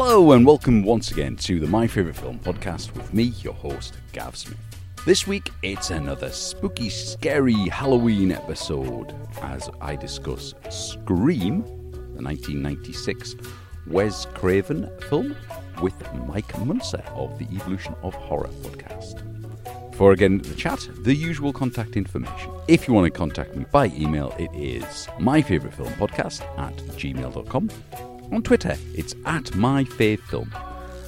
Hello, and welcome once again to the My Favourite Film podcast with me, your host, Gav Smith. This week, it's another spooky, scary Halloween episode as I discuss Scream, the 1996 Wes Craven film, with Mike Muncer of the Evolution of Horror podcast. Before I get into the chat, the usual contact information. If you want to contact me by email, it is myfavoritefilmpodcast at gmail.com. On Twitter, it's at myfavefilm.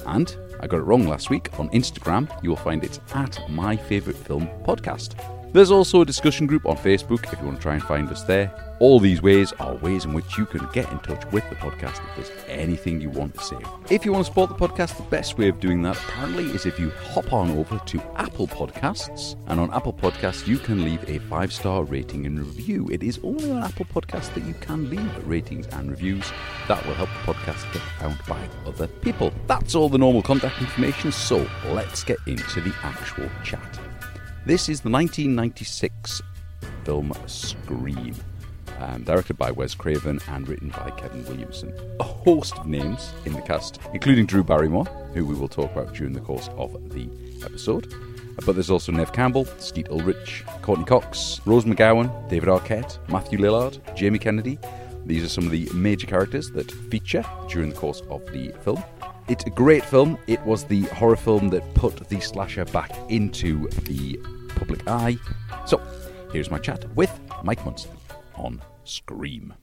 And I got it wrong last week. On Instagram, you will find it's at myfavoritefilmpodcast. There's also a discussion group on Facebook if you want to try and find us there. All these ways are ways in which you can get in touch with the podcast if there's anything you want to say. If you want to support the podcast, the best way of doing that apparently is if you hop on over to Apple Podcasts. And on Apple Podcasts, you can leave a five star rating and review. It is only on Apple Podcasts that you can leave ratings and reviews. That will help the podcast get found by other people. That's all the normal contact information, so let's get into the actual chat. This is the 1996 film Scream, um, directed by Wes Craven and written by Kevin Williamson. A host of names in the cast, including Drew Barrymore, who we will talk about during the course of the episode. But there's also Neve Campbell, Skeet Ulrich, Courteney Cox, Rose McGowan, David Arquette, Matthew Lillard, Jamie Kennedy. These are some of the major characters that feature during the course of the film. It's a great film. It was the horror film that put the slasher back into the public eye. So, here's my chat with Mike Muncer on Scream.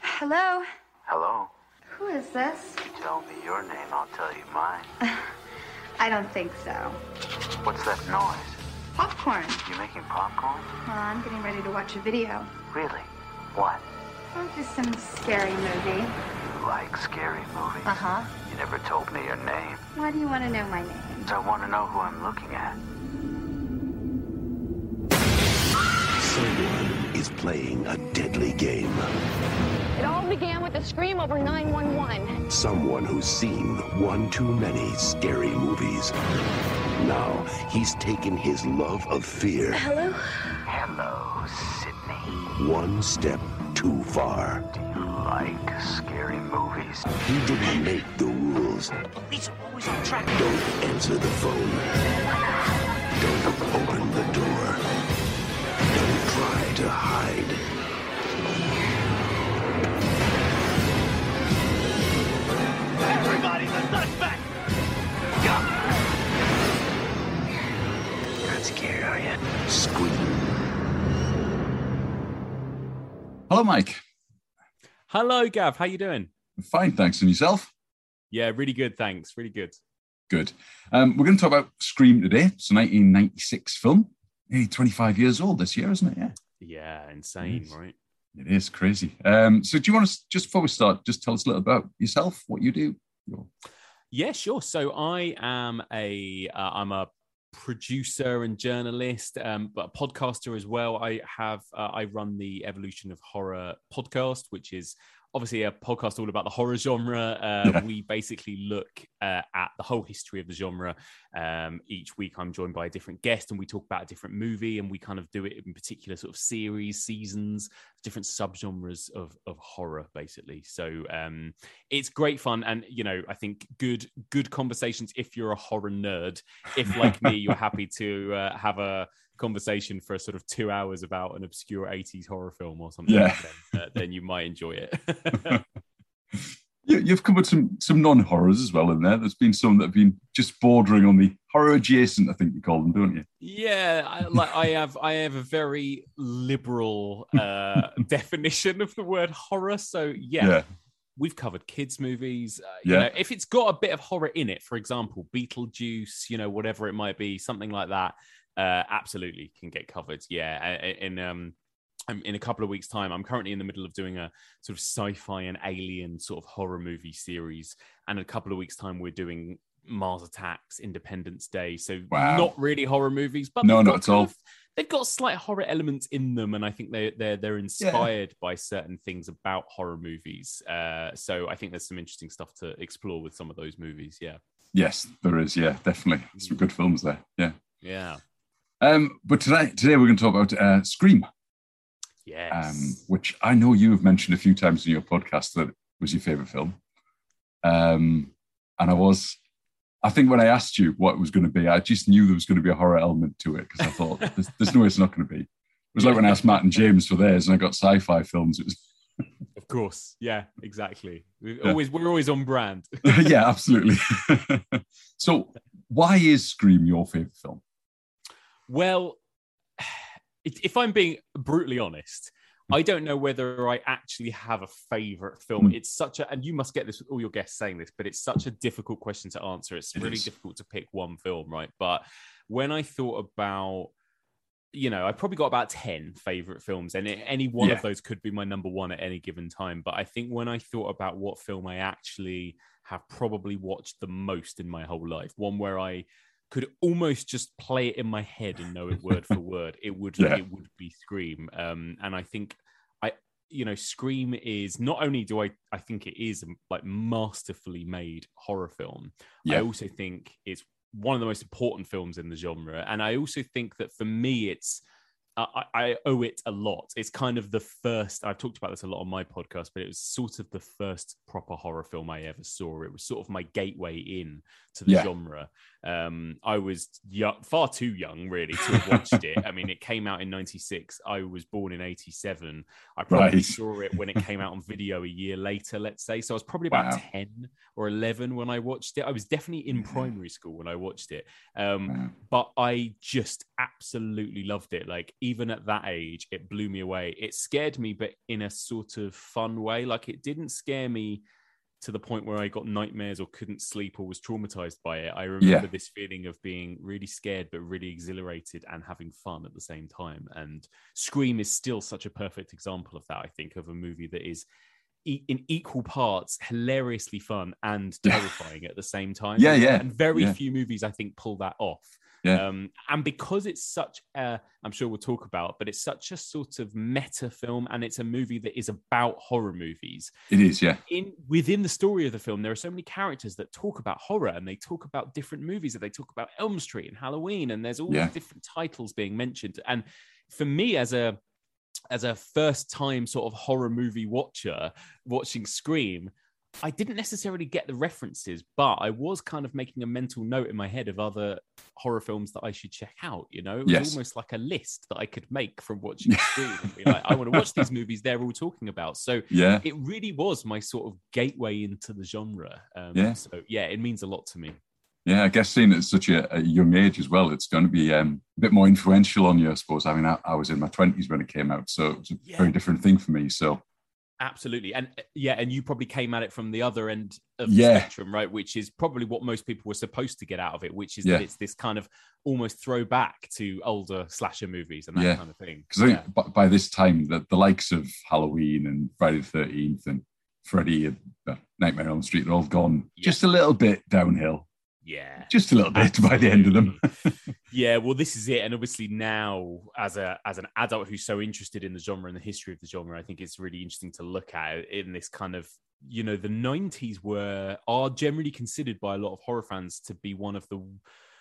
Hello? Hello. Who is this? You tell me your name, I'll tell you mine. I don't think so. What's that noise? Popcorn. You making popcorn? Well, I'm getting ready to watch a video. Really? What? Oh, just some scary movie. You like scary movies? Uh huh. You never told me your name. Why do you want to know my name? I want to know who I'm looking at. Someone is playing a deadly game. It all began with a scream over 911. Someone who's seen one too many scary movies. Now he's taken his love of fear Hello? Hello, Sidney. one step too far. Do you like scary movies? He didn't make the rules. The Police are always on track. Don't answer the phone. Don't open the door. Don't try to hide. Scream. Hello, Mike. Hello, Gav. How you doing? Fine, thanks. And yourself? Yeah, really good. Thanks. Really good. Good. Um, we're going to talk about Scream today. It's a 1996 film. Nearly 25 years old this year, isn't it? Yeah. Yeah, insane, Yes. right? It is crazy. Um, so, do you want to just before we start, just tell us a little about yourself, what you do? Your- Yeah, sure. So I am a uh, I'm a producer and journalist, um, but a podcaster as well. I have uh, I run the Evolution of Horror podcast, which is obviously a podcast all about the horror genre. Uh, Yeah. We basically look uh, at the whole history of the genre. Um, each week, I'm joined by a different guest, and we talk about a different movie, and we kind of do it in particular sort of series, seasons, different subgenres of of horror, basically. So um, it's great fun, and you know, I think good good conversations if you're a horror nerd. If like me, you're happy to uh, have a conversation for a sort of two hours about an obscure 80s horror film or something, Yeah. then, uh, then you might enjoy it. You, you've covered some some non horrors as well in there. There's been some that have been just bordering on the horror adjacent, I think you call them, don't you? Yeah, I, like I have, I have a very liberal uh, definition of the word horror. So yeah, we've covered kids' movies. Uh, you Yeah. know, if it's got a bit of horror in it, for example, Beetlejuice, you know, whatever it might be, something like that, uh, absolutely can get covered. Yeah, in um, I'm in a couple of weeks' time. I'm currently in the middle of doing a sort of sci-fi and alien sort of horror movie series, and in a couple of weeks' time, we're doing Mars Attacks, Independence Day. So Wow. not really horror movies, but No, not at all. of- they've got slight horror elements in them, and I think they they're they're inspired by certain things about horror movies. Uh, so I think there's some interesting stuff to explore with some of those movies. Yeah, Yes, there is. Yeah, definitely. Some good films there. Yeah. yeah, Um, but tonight, today we're going to talk about uh, Scream, yes. um, which I know you have mentioned a few times in your podcast that was your favorite film. Um, and I was, I think when I asked you what it was going to be, I just knew there was going to be a horror element to it because I thought there's, there's no way it's not going to be. It was like when I asked Matt and James for theirs, and I got sci-fi films. It was Of course. Yeah, exactly. We always we're always on brand. yeah, absolutely. so, why is Scream your favorite film? Well, if I'm being brutally honest, I don't know whether I actually have a favorite film. Hmm. It's such a, and you must get this with all your guests saying this, but it's such a difficult question to answer. It's It really difficult to pick one film, right? But when I thought about, you know, I probably got about 10 favorite films, and any one Yeah. of those could be my number one at any given time. But I think when I thought about what film I actually have probably watched the most in my whole life, one where I could almost just play it in my head and know it word for word, it would Yeah. it would be Scream. Um, and I think I, you know, Scream is not only do I I think it is like masterfully made horror film. I also think it's one of the most important films in the genre, and I also think that for me, it's I, I owe it a lot. It's kind of the first. I've talked about this a lot on my podcast, but it was sort of the first proper horror film I ever saw. It was sort of my gateway in to the Yeah. genre. Um, I was young, far too young, really, to have watched it. I mean, it came out in '96. I was born in '87. I probably Right. saw it when it came out on video a year later, let's say. So I was probably about Wow. 10 or 11 when I watched it. I was definitely in primary school when I watched it. Um, Wow. but I just absolutely loved it. Like even at that age, it blew me away. It scared me, but in a sort of fun way. Like it didn't scare me to the point where I got nightmares or couldn't sleep or was traumatized by it. I remember Yeah. this feeling of being really scared but really exhilarated and having fun at the same time. And Scream is still such a perfect example of that. I think of a movie that is e- in equal parts hilariously fun and terrifying at the same time. Yeah, yeah, And very yeah. few movies I think pull that off. Yeah. Um, and because it's such a, I'm sure we'll talk about, but it's such a sort of meta film, and it's a movie that is about horror movies. It is, yeah. In within the story of the film, there are so many characters that talk about horror, and they talk about different movies. That they talk about Elm Street and Halloween, and there's all Yeah. these different titles being mentioned. And for me, as a as a first time sort of horror movie watcher watching Scream, I didn't necessarily get the references, but I was kind of making a mental note in my head of other horror films that I should check out. You know, it was Yes. almost like a list that I could make from watching Scream and be like, I want to watch these movies they're all talking about. So Yeah. it really was my sort of gateway into the genre. Um, Yeah. So yeah, it means a lot to me. Yeah, I guess seeing it at such a, a young age as well, it's going to be um, a bit more influential on you, I suppose. I mean, I, I was in my 20s when it came out, so it was a Yeah. very different thing for me. So, Absolutely. And uh, yeah, and you probably came at it from the other end of Yeah. the spectrum, right? Which is probably what most people were supposed to get out of it, which is Yeah. that it's this kind of almost throwback to older slasher movies and that Yeah. kind of thing. because Yeah. by, by this time, the, the likes of Halloween and Friday the 13th and Freddy and uh, Nightmare on Elm Street are all gone just a little bit downhill. Yeah. Just a little bit by the end of them. yeah, well, this is it, and obviously now, as a as an adult who's so interested in the genre and the history of the genre, I think it's really interesting to look at in this kind of, you know, the '90s were are generally considered by a lot of horror fans to be one of the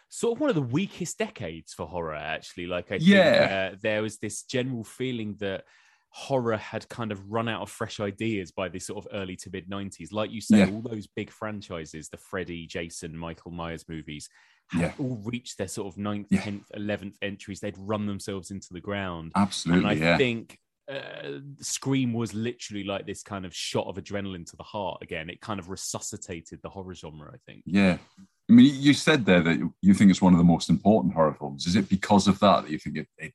sort of one of the weakest decades for horror. Actually, like I Yeah. think uh, there was this general feeling that horror had kind of run out of fresh ideas by this sort of early to mid 90s like you say Yeah. all those big franchises the freddy jason michael myers movies had Yeah. all reached their sort of ninth, Yeah. 10th, 11th entries. They'd run themselves into the ground. Absolutely, and I think uh, Scream was literally like this kind of shot of adrenaline to the heart again. It kind of resuscitated the horror genre, I think. Yeah. I mean, you said there that you think it's one of the most important horror films. Is it because of that that you think it, it,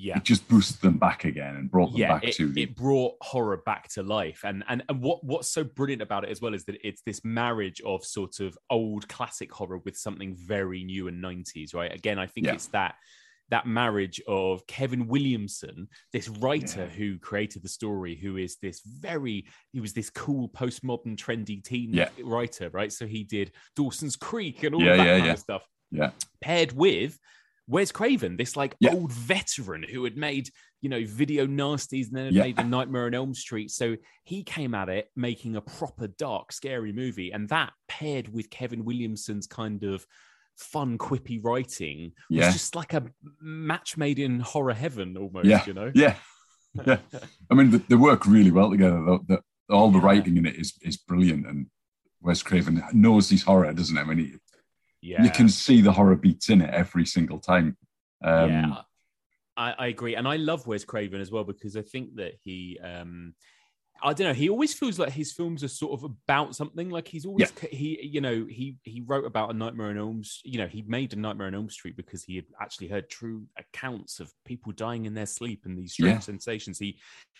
Yeah. it just boosted them back again and brought them yeah, back it, to the. it brought horror back to life, and and and what what's so brilliant about it as well is that it's this marriage of sort of old classic horror with something very new and nineties, right? Again, I think Yeah. it's that that marriage of Kevin Williamson, this writer Yeah. who created the story, who is this very he was this cool postmodern trendy teen Yeah. writer, right? So he did Dawson's Creek and all Yeah, of that yeah, kind yeah. of stuff yeah. paired with Wes Craven, this like Yeah. old veteran who had made, you know, video nasties and then had Yeah. made a Nightmare on Elm Street. So he came at it making a proper dark, scary movie. And that paired with Kevin Williamson's kind of fun, quippy writing was Yeah. just like a match made in horror heaven almost, Yeah. you know? Yeah. Yeah. I mean, they, they work really well together. The, the, all the writing in it is, is brilliant. And Wes Craven knows his horror, doesn't he? I mean, he, Yeah, you can see the horror beats in it every single time. Um, yeah, I, I agree, and I love Wes Craven as well because I think that he, um, I don't know, he always feels like his films are sort of about something. Like he's always he, you know, he he wrote about a Nightmare on Elm, you know, he made a Nightmare on Elm Street because he had actually heard true accounts of people dying in their sleep and these strange Yeah. sensations. He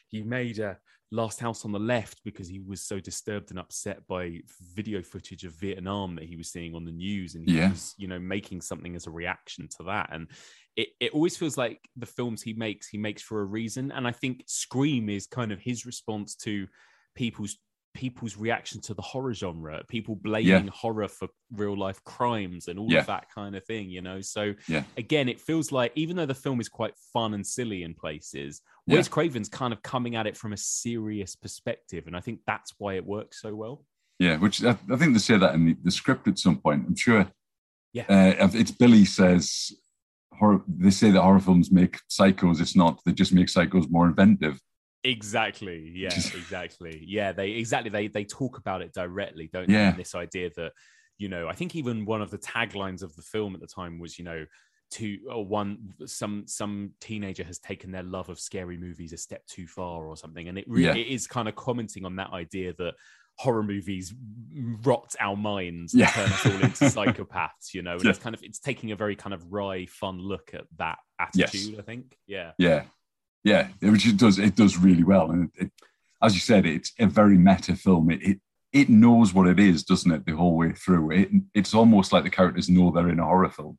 he made a Last House on the Left because he was so disturbed and upset by video footage of Vietnam that he was seeing on the news, and he Yeah. was, you know, making something as a reaction to that. And it, it always feels like the films he makes, he makes for a reason. And I think Scream is kind of his response to people's people's reaction to the horror genre, people blaming horror for real life crimes and all Yeah. of that kind of thing, you know. So Yeah. again, it feels like even though the film is quite fun and silly in places, Yeah. Wes Craven's kind of coming at it from a serious perspective, and I think that's why it works so well. Yeah, which I, I think they say that in the, the script at some point. I'm sure. Yeah. Uh, it's Billy says horror. They say that horror films make psychos. It's not. They just make psychos more inventive. Exactly. Yeah. Exactly. Yeah. They exactly. They they talk about it directly, don't Yeah. they? This idea that you know, I think even one of the taglines of the film at the time was, you know, to or one some some teenager has taken their love of scary movies a step too far or something, and it really Yeah. it is kind of commenting on that idea that horror movies rot our minds Yeah. and turn us all into psychopaths, you know. And Yeah. it's kind of it's taking a very kind of wry, fun look at that Yes. attitude. I think. Yeah. Yeah, yeah, which it does. It does really well, and it, it, as you said, it's a very meta film. It, it it knows what it is, doesn't it? The whole way through. It it's almost like the characters know they're in a horror film.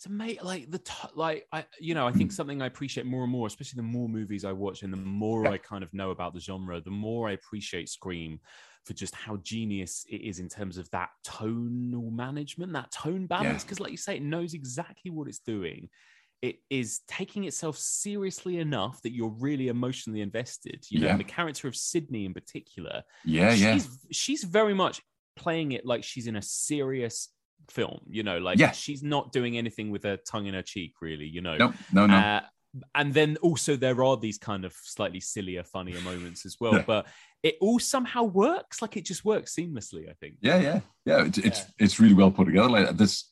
So, mate, like the t- like I, you know, I think something I appreciate more and more, especially the more movies I watch and the more I kind of know about the genre, the more I appreciate Scream for just how genius it is in terms of that tonal management, that tone balance. Because, like you say, it knows exactly what it's doing. It is taking itself seriously enough that you're really emotionally invested. You know, Yeah. the character of Sidney in particular, Yeah, yeah, she's she's very much playing it like she's in a serious film you know like Yeah. she's not doing anything with her tongue in her cheek really you know no, no, no. Uh, and then also there are these kind of slightly sillier funnier moments as well Yeah. but it all somehow works like it just works seamlessly i think Yeah, yeah, yeah. It's it's Yeah. it's really well put together. Like there's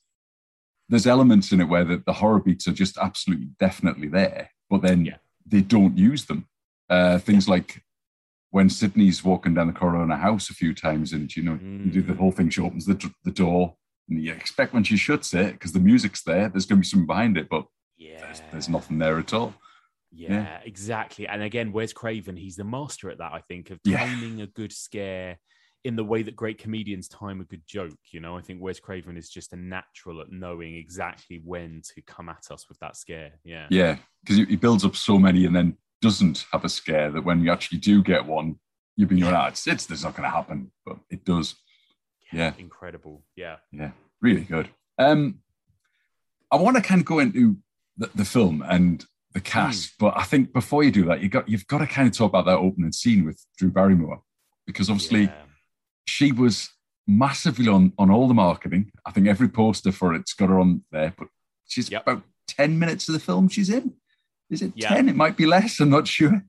there's elements in it where the, the horror beats are just absolutely definitely there, but then Yeah. they don't use them. Uh, things like when Sidney's walking down the corridor in a house a few times, and you know, you do the Mm. whole thing. She opens the the door, and you expect when she shuts it because the music's there. There's going to be something behind it, but yeah there's, there's nothing there at all. Yeah, exactly. And again, Wes Craven? He's the master at that, I think, of Yeah. timing a good scare in the way that great comedians time a good joke. You know, I think Wes Craven is just a natural at knowing exactly when to come at us with that scare. Yeah. Yeah, because he, he builds up so many and then doesn't have a scare that when you actually do get one, you've been going, ah, it's, it's, it's not going to happen, but it does. Yeah. Incredible. Yeah. Yeah, really good. Um, I want to kind of go into the, the film and the cast, but I think before you do that, you got you've got to kind of talk about that opening scene with Drew Barrymore because obviously Yeah. she was massively on on all the marketing. I think every poster for it's got her on there, but she's Yep. about ten minutes of the film she's in. Is it Yeah. ten? It might be less. I'm not sure.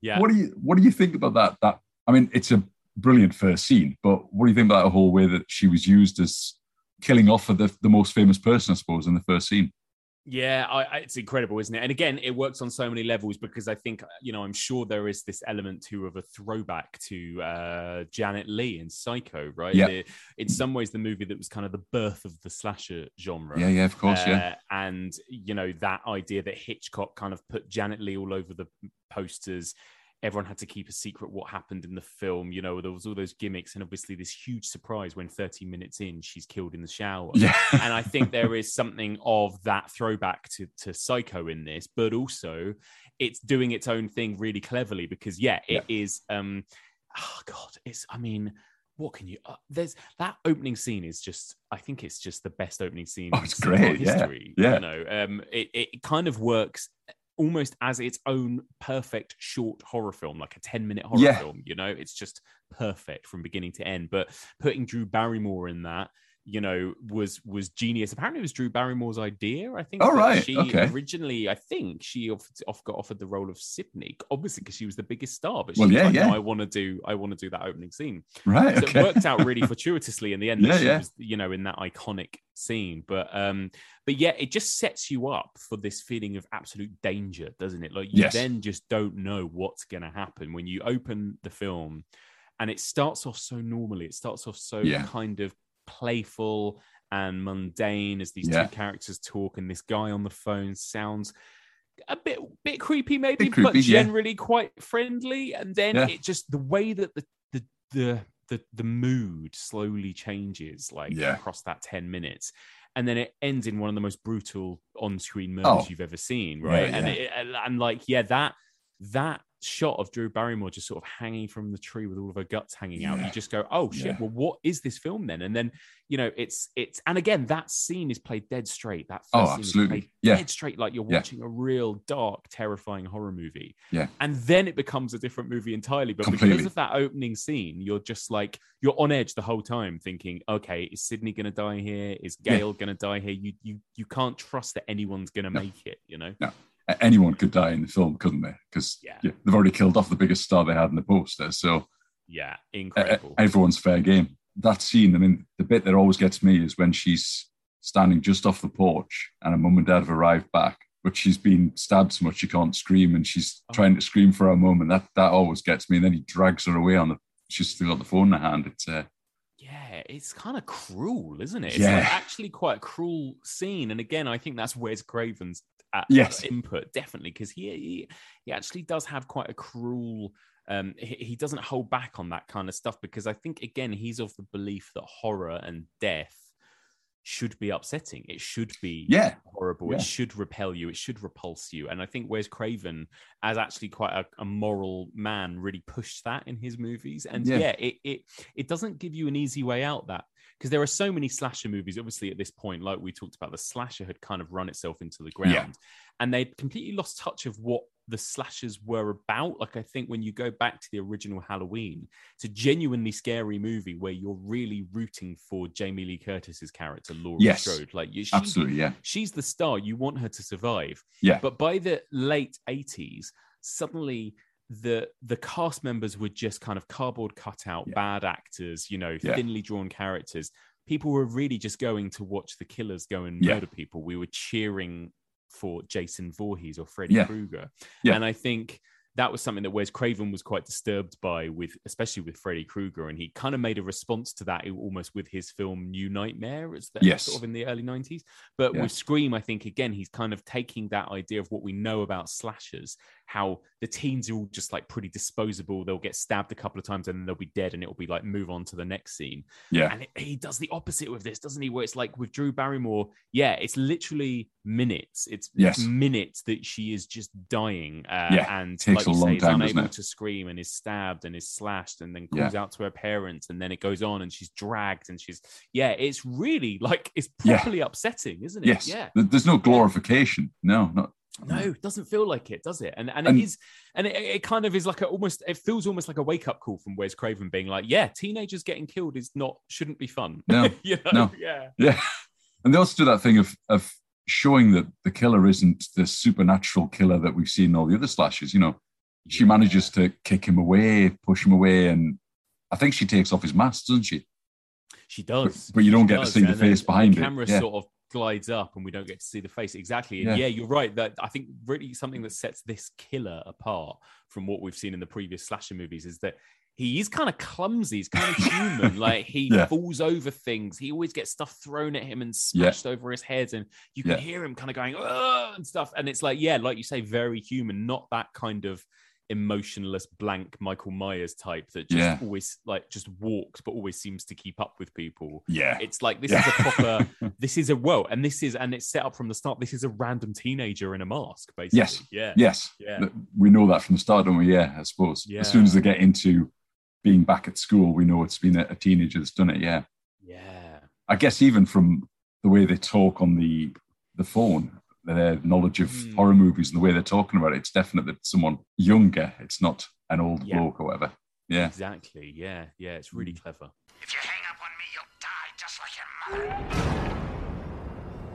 Yeah. What do you What do you think about that? That I mean, it's a brilliant first scene, but what do you think about the whole way that she was used as killing off of the the most famous person, I suppose, in the first scene? Yeah, I, I, it's incredible, isn't it? And again, it works on so many levels because I think you know I'm sure there is this element too of a throwback to uh, Janet Leigh in Psycho, right? Yeah. The- in some ways, the movie that was kind of the birth of the slasher genre. Yeah, yeah, of course, yeah, Uh, and you know that idea that Hitchcock kind of put Janet Leigh all over the posters. Everyone had to keep a secret what happened in the film. You know, there was all those gimmicks, and obviously this huge surprise when 30 minutes in she's killed in the shower yeah, and I think there is something of that throwback to, to Psycho in this, but also it's doing its own thing really cleverly because yeah, it is. um Oh God, it's. I mean, what can you? Uh, there's that opening scene is just. I think it's just the best opening scene. Oh, it's great, yeah, history. yeah. You know, um, it it kind of works almost as its own perfect short horror film, like a 10 minute horror Yeah. film. You know, it's just perfect from beginning to end. But putting Drew Barrymore in that you know, was was genius. Apparently, it was Drew Barrymore's idea. I think. Oh, right. She Okay. originally, I think she off, off got offered the role of Sidney, obviously because she was the biggest star. But she Well, was yeah, like, yeah. no, I want to do, I want to do that opening scene. Right. So okay. it worked out really fortuitously in the end. Yeah, she yeah. was, you know, in that iconic scene. But um, but yeah, it just sets you up for this feeling of absolute danger, doesn't it? Like you Yes. then just don't know what's going to happen when you open the film, and it starts off so normally. It starts off so Yeah. kind of playful and mundane as these Yeah. two characters talk, and this guy on the phone sounds. A bit, bit creepy, maybe, Bit creepy, but yeah. generally quite friendly. And then Yeah. it just the way that the the the the, the mood slowly changes like Yeah. across that 10 minutes and then it ends in one of the most brutal on-screen oh. murders Oh. you've ever seen right Yeah, and yeah. it, and, and like yeah that that shot of Drew Barrymore just sort of hanging from the tree with all of her guts hanging out you just go oh shit Yeah. well what is this film then and then you know it's it's and again that scene is played dead straight that oh, first Oh, scene is absolutely. played Yeah. dead straight like you're Yeah. watching a real dark terrifying horror movie Yeah. and then it becomes a different movie entirely but because of that opening scene you're just like you're on edge the whole time thinking okay is sidney going to die here is Yeah. gale going to die here you you you can't trust that anyone's going to No. make it you know A- Anyone could die in the film, couldn't they? Because Yeah. they've already killed off the biggest star they had in the poster. So yeah incredible everyone's fair game. That scene, I mean, the bit that always gets me is when she's standing just off the porch and her mum and dad have arrived back, but she's been stabbed so much she can't scream and she's Oh. trying to scream for a moment. That that always gets me. And then he drags her away on the. She's still got the phone in her hand. It's uh, yeah it's kind of cruel isn't it it's Yeah. like actually quite a cruel scene and again i think that's wes craven's Yes. input definitely because he, he he actually does have quite a cruel um he, he doesn't hold back on that kind of stuff because i think again he's of the belief that horror and death should be upsetting it should be yeah, horrible. Yeah. It should repel you. It should repulse you. And I think Wes Craven, as actually quite a, a moral man, really pushed that in his movies. And yeah, Yeah. it, it it doesn't give you an easy way out that because there are so many slasher movies. Obviously, at this point, like we talked about, the slasher had kind of run itself into the ground, Yeah. and they'd completely lost touch of what the slashers were about. Like I think when you go back to the original Halloween, it's a genuinely scary movie where you're really rooting for Jamie Lee Curtis's character, Laura Yes. Strode. Like she, absolutely. Yeah, she's the star. You want her to survive. yeah, But by the late 80s, suddenly the the cast members were just kind of cardboard cutout, Yeah. bad actors, you know, Yeah. thinly drawn characters. People were really just going to watch the killers go and Yeah. murder people. We were cheering for Jason Voorhees or Freddy Yeah. Krueger. Yeah. And I think that was something that Wes Craven was quite disturbed by with especially with Freddy Krueger and he kind of made a response to that almost with his film New Nightmare it's that Yes. sort of in the early 90s but Yeah. with Scream I think again he's kind of taking that idea of what we know about slashers how the teens are all just like pretty disposable they'll get stabbed a couple of times and then they'll be dead and it'll be like move on to the next scene yeah, and it, he does the opposite with this, doesn't he? Where it's like with Drew Barrymore, yeah, it's literally minutes. It's, Yes. it's minutes that she is just dying. Uh, Yeah, and takes like you a long say, is time, doesn't unable to scream and is stabbed and is slashed and then Yeah. calls out to her parents and then it goes on and she's dragged and she's yeah, it's really like it's Yeah. properly upsetting, isn't it? yes. Yeah. There's no glorification. No, not. No, it doesn't feel like it, does it? And and, And- it is, and it, it kind of is like a almost. It feels almost like a wake up call from Wes Craven being like, yeah, teenagers getting killed is not shouldn't be fun. No, you know? no. yeah, Yeah, and they also do that thing of of showing that the killer isn't the supernatural killer that we've seen in all the other slashes. You know, she manages to kick him away, push him away, and I think she takes off his mask, doesn't she? She does, But- but you don't She get to see the And then face behind it. The camera Yeah. sort of glides up, and we don't get to see the face exactly. And Yeah. yeah. you're right. That I think really something that sets this killer apart from what we've seen in the previous slasher movies is that he is kind of clumsy. He's kind of human. like he Yeah. falls over things. He always gets stuff thrown at him and Yeah. smashed over his head, and you can Yeah. hear him kind of going and stuff. And it's like, yeah, like you say, very human. Not that kind of emotionless blank Michael Myers type that just Yeah. always like just walks but always seems to keep up with people. Yeah, It's like this Yeah. is a proper this is a well, and this is and it's set up from the start. This is a random teenager in a mask, basically. Yes. Yeah. yes, Yeah. We know that from the start, don't we? Yeah, I suppose. As soon as they get into being back at school, we know it's been a, a teenager that's done it. Yeah, Yeah. I guess even from the way they talk on the the phone, their knowledge of Hmm. horror movies and the way they're talking about it, it's definite that someone younger. It's not an old Yeah. bloke or whatever. Yeah, Exactly. Yeah. Yeah. It's really Mm. clever. If you hang up on me, you'll die just like your mother.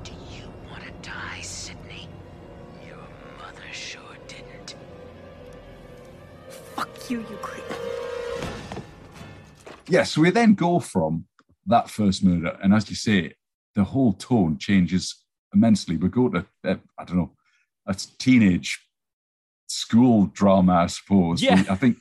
Do you want to die, Sidney? Your mother sure didn't. Fuck you, you creep. Yeah, so we then go from that first murder, and as you say, the whole tone changes immensely. We go to, uh, I don't know, a teenage school drama, I suppose. Yeah. We- I think,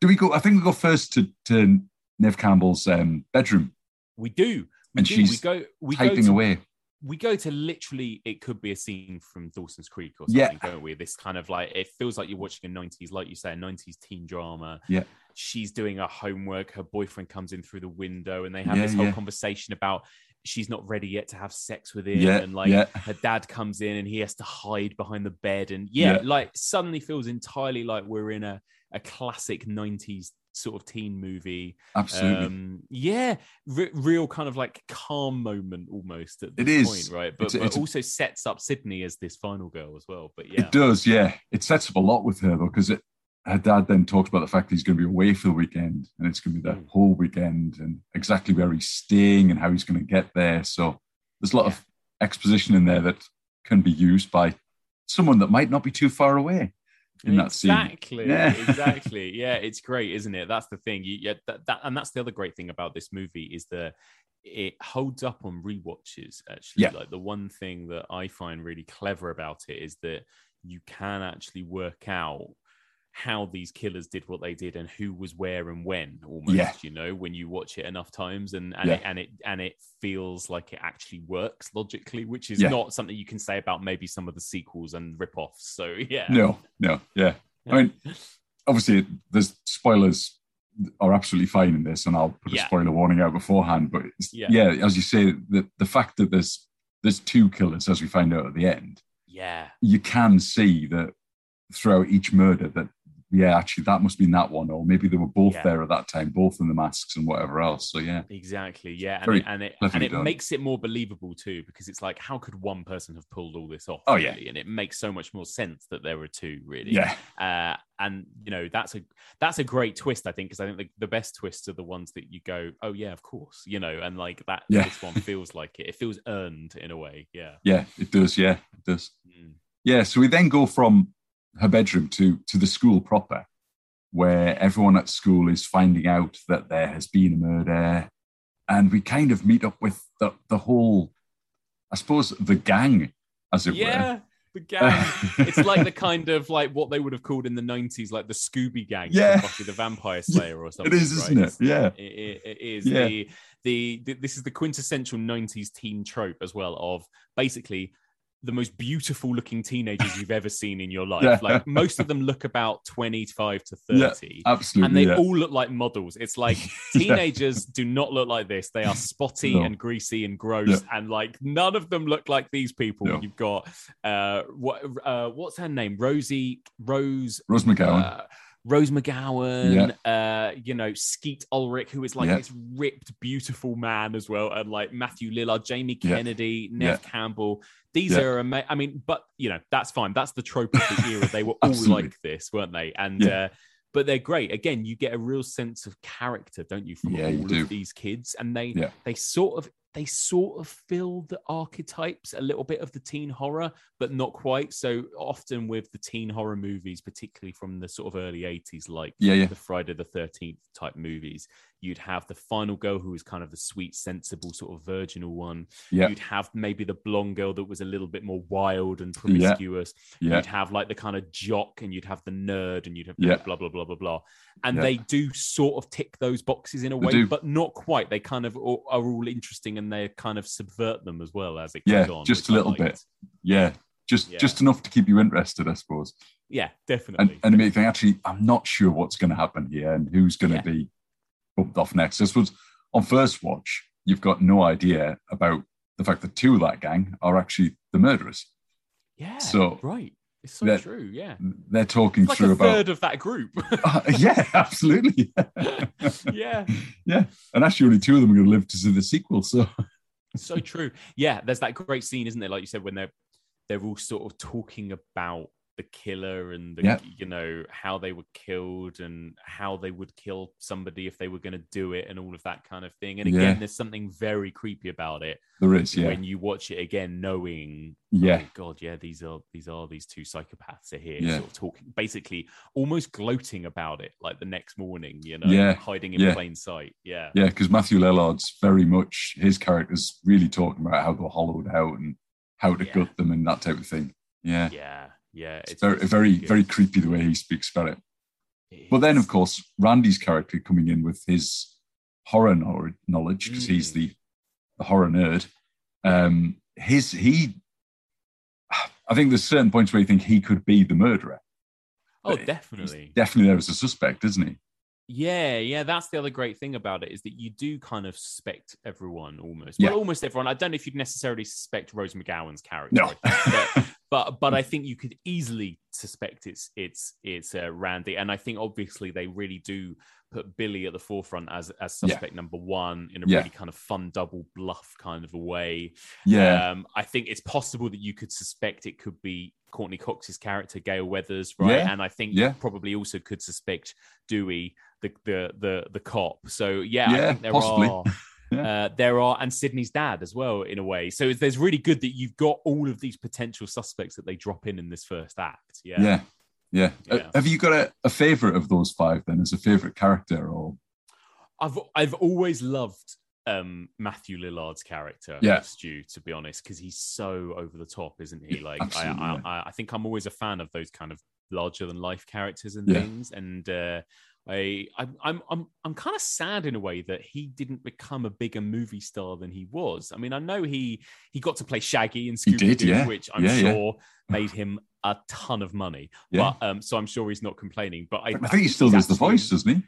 do we go? I think we go first to, to Neve Campbell's um, bedroom, We do. We And do. she's we go. We go typing to, away. We go to literally. It could be a scene from Dawson's Creek or Yeah. something, don't we? This kind of like it feels like you're watching a '90s, like you say, a '90s teen drama. Yeah. She's doing her homework. Her boyfriend comes in through the window, and they have Yeah, this whole yeah. conversation about she's not ready yet to have sex with him, Yeah, and like yeah. her dad comes in and he has to hide behind the bed, and yeah, Yeah. like suddenly feels entirely like we're in a a classic '90s sort of teen movie. Absolutely. Um, yeah, re- real kind of like calm moment almost at this It is. point, right? But, It's but it's also sets up Sidney as this final girl as well. But yeah, It does, yeah. It sets up a lot with her though, because it her dad then talks about the fact that he's going to be away for the weekend, and it's going to be the Mm. whole weekend, and exactly where he's staying and how he's going to get there. So there's a lot of exposition in there that can be used by someone that might not be too far away in that scene. exactly, Yeah. exactly. Yeah, it's great, isn't it? That's the thing. You, yeah, that, that, and that's the other great thing about this movie is that it holds up on rewatches. Actually, Yeah. like the one thing that I find really clever about it is that you can actually work out how these killers did what they did and who was where and when almost Yeah. you know when you watch it enough times and and, Yeah. it, and it and it feels like it actually works logically which is Yeah. not something you can say about maybe some of the sequels and rip-offs so yeah No, no, yeah. I mean, obviously, there's spoilers are absolutely fine in this, and I'll put a spoiler warning out beforehand. But it's, Yeah. yeah. as you say, the the fact that there's there's two killers, as we find out at the end, yeah you can see that throughout each murder that yeah, actually that must be that one, or maybe they were both Yeah. there at that time, both in the masks and whatever else. So yeah, Exactly. Yeah, and it, and it and it done. makes it more believable too, because it's like, how could one person have pulled all this off? Oh, yeah. and it makes so much more sense that there were two, really. yeah, Uh, and you know, that's a that's a great twist, I think, because I think the, the best twists are the ones that you go, oh yeah, of course, you know, and like that. Yeah. This one feels like it. It feels earned in a way. Yeah. yeah, it does. Yeah, it does. Mm. Yeah, so we then go from her bedroom to to the school proper, where everyone at school is finding out that there has been a murder, and we kind of meet up with the the whole, I suppose, the gang, as it were. Yeah. were. The gang. it's like the kind of like what they would have called in the 90s, like the Scooby gang Yeah. Buffy the Vampire Slayer or something. It is, isn't it? Yeah, It, it, it is Yeah. the, the the this is the quintessential 90s teen trope as well of basically the most beautiful looking teenagers you've ever seen in your life. Yeah. Like most of them look about 25 to Yeah, 30. absolutely. and they yeah. all look like models. It's like Yeah. teenagers do not look like this. They are spotty No. and greasy and gross, and like none of them look like these people. No. You've got uh, what uh, what's her name? Rosie Rose Rose McGowan. uh, Rose McGowan, uh, you know, Skeet Ulrich, who is like Yeah. this ripped, beautiful man as well, and like Matthew Lillard, Jamie Yeah. Kennedy, Neve Campbell. These Yeah. are amazing. I mean, but you know, that's fine. That's the trope of the era. They were all like this, weren't they? And Yeah. uh, but they're great. Again, you get a real sense of character, don't you, from Yeah, you all do. of these kids, and they Yeah. they sort of they sort of fill the archetypes a little bit of the teen horror, but not quite. So often with the teen horror movies, particularly from the sort of early 80s, like Yeah, yeah. the Friday the 13th type movies, you'd have the final girl who was kind of the sweet, sensible, sort of virginal one. Yeah. You'd have maybe the blonde girl that was a little bit more wild and promiscuous. Yeah. You'd have like the kind of jock and you'd have the nerd and you'd have Yeah. blah, blah, blah, blah, blah. And Yeah. they do sort of tick those boxes in a way, but not quite. They kind of are all interesting and they kind of subvert them as well as it Yeah, goes on. just a little bit. Yeah, just Yeah. just enough to keep you interested, I suppose. Yeah, And definitely. and make you think actually, I'm not sure what's going to happen here and who's going to Yeah. be bumped off next. I suppose on first watch, you've got no idea about the fact that two of that gang are actually the murderers. yeah, so- right. It's so true. Yeah. They're talking It's like through a about third of that group. Uh, yeah, absolutely. yeah. yeah, and actually, only two of them are going to live to see the sequel. So so true. Yeah, there's that great scene, isn't there? Like you said, when they're they're all sort of talking about the killer and the, Yeah. you know how they were killed and how they would kill somebody if they were going to do it and all of that kind of thing. And again, Yeah. there's something very creepy about it There is, yeah. when you watch it again, knowing, Yeah. oh God, yeah, these are these are these two psychopaths are here, Yeah. sort of talking, basically almost gloating about it, like the next morning, you know, Yeah. hiding in Yeah. plain sight. Yeah, Yeah, because Matthew Lillard's very much his character's really talking about how they're hollowed out and how to gut them and that type of thing. Yeah, yeah, yeah. it's very, very, good. very creepy the way he speaks about it. It But then, of course, Randy's character coming in with his horror knowledge because he's Mm. the, the horror nerd. Um, his he, I think there's certain points where you think he could be the murderer. oh, definitely. definitely there as a suspect, isn't he? Yeah, yeah, that's the other great thing about it is that you do kind of suspect everyone almost. Yeah. Well, almost everyone. I don't know if you'd necessarily suspect Rose McGowan's character. No. But, but but I think you could easily suspect it's it's it's uh, Randy, and I think obviously they really do put Billy at the forefront as as Yeah. suspect number one in a Yeah. really kind of fun double bluff kind of a way. Yeah, Um, I think it's possible that you could suspect it could be Courteney Cox's character, Gale Weathers, right? Yeah. And I think Yeah. you probably also could suspect Dewey, the the the, the cop. So yeah, I Yeah, think there possibly. are. Yeah. Uh, there are, and Sidney's dad as well, in a way. So it's, there's really good that you've got all of these potential suspects that they drop in in this first act. Yeah, yeah, yeah. Uh, have you got a, a favorite of those five then, as a favorite character, or I've I've always loved um Matthew Lillard's character, Yeah. Stu, to be honest, because he's so over the top, isn't he? Yeah, Like I, I, yeah. I I think I'm always a fan of those kind of larger than life characters and Yeah. things, and uh, I I'm I'm I'm I'm kind of sad in a way that he didn't become a bigger movie star than he was. I mean, I know he he got to play Shaggy in He Scooby Doo, yeah. which I'm Yeah, yeah. sure made him a ton of money. Yeah. But um, so I'm sure he's not complaining. But I, I think he still does the voice, doesn't he?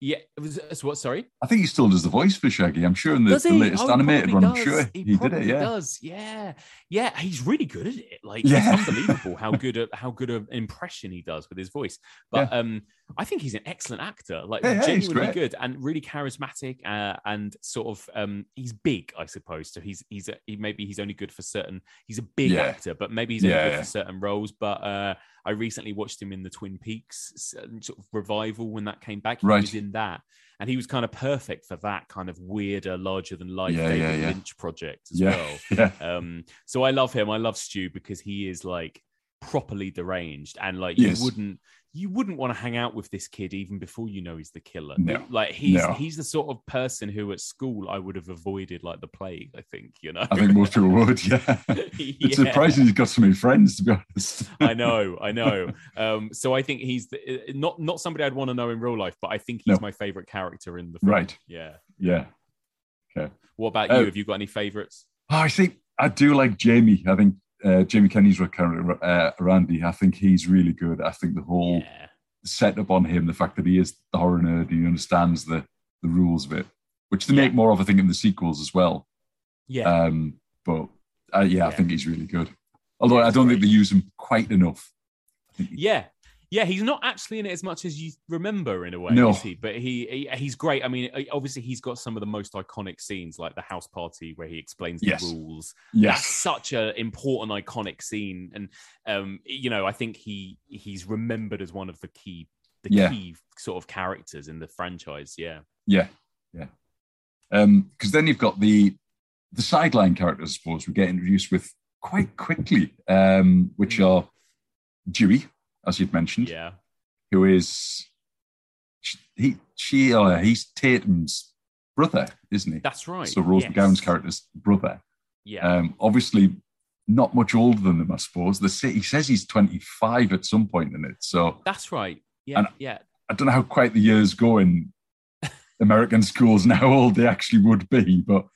Yeah, it was, it's what? Sorry. I think he still does the voice for Shaggy. I'm sure in the, the latest Oh, animated one, I'm sure does. he, did it. Yeah, does. Yeah, yeah. He's really good at it. Like Yeah. it's unbelievable how good a how good an impression he does with his voice. But um, I think he's an excellent actor. Like Yeah, genuinely good and really charismatic. Uh, and sort of um, he's big, I suppose. So he's he's a, he maybe he's only good for certain. He's a big Yeah. actor, but maybe he's only good for certain roles. But uh, I recently watched him in the Twin Peaks sort of revival when that came back. He Right. was in that and he was kind of perfect for that kind of weirder, larger than life David. Lynch project as well. yeah. Um, so I love him. I love Stu because he is like properly deranged and like you wouldn't you wouldn't want to hang out with this kid even before you know he's the killer. No. Like he's No. he's the sort of person who at school I would have avoided like the plague. I think you know. I think most people would. Yeah, it's surprising he's got so many friends. To be honest, I know, I know. Um, so I think he's the, uh, not not somebody I'd want to know in real life, but I think he's No. my favorite character in the film. Right. Yeah. yeah. Okay. What about Oh. you? Have you got any favorites? Oh, I think I do like Jamie. I think uh, Jamie Kenny's character, uh, Randy. I think he's really good. I think the whole Yeah. setup on him, the fact that he is the horror nerd, and he understands the the rules of it, which they Yeah. make more of, I think, in the sequels as well. Yeah. Um, but uh, yeah, I think he's really good. Although Yeah, I don't think they use him quite enough. I think he- Yeah. Yeah, he's not actually in it as much as you remember in a way, No. is he? But he, he he's great. I mean, obviously he's got some of the most iconic scenes, like the house party where he explains the Yes. rules. That's such an important, iconic scene, and um, you know, I think he he's remembered as one of the key the Yeah. key sort of characters in the franchise. Yeah, yeah, yeah. Because then you've got the the sideline characters. I suppose we get introduced with quite quickly, um, which Mm. are Dewey, as you've mentioned, yeah, who is he she uh, he's Tatum's brother, isn't he? that's right. so Rose yes. McGowan's character's brother. Yeah, Um, obviously, not much older than them, I suppose. The he says he's 25 at some point in it. So that's right. Yeah, yeah. I don't know how quite the years go in American schools and how old they actually would be, but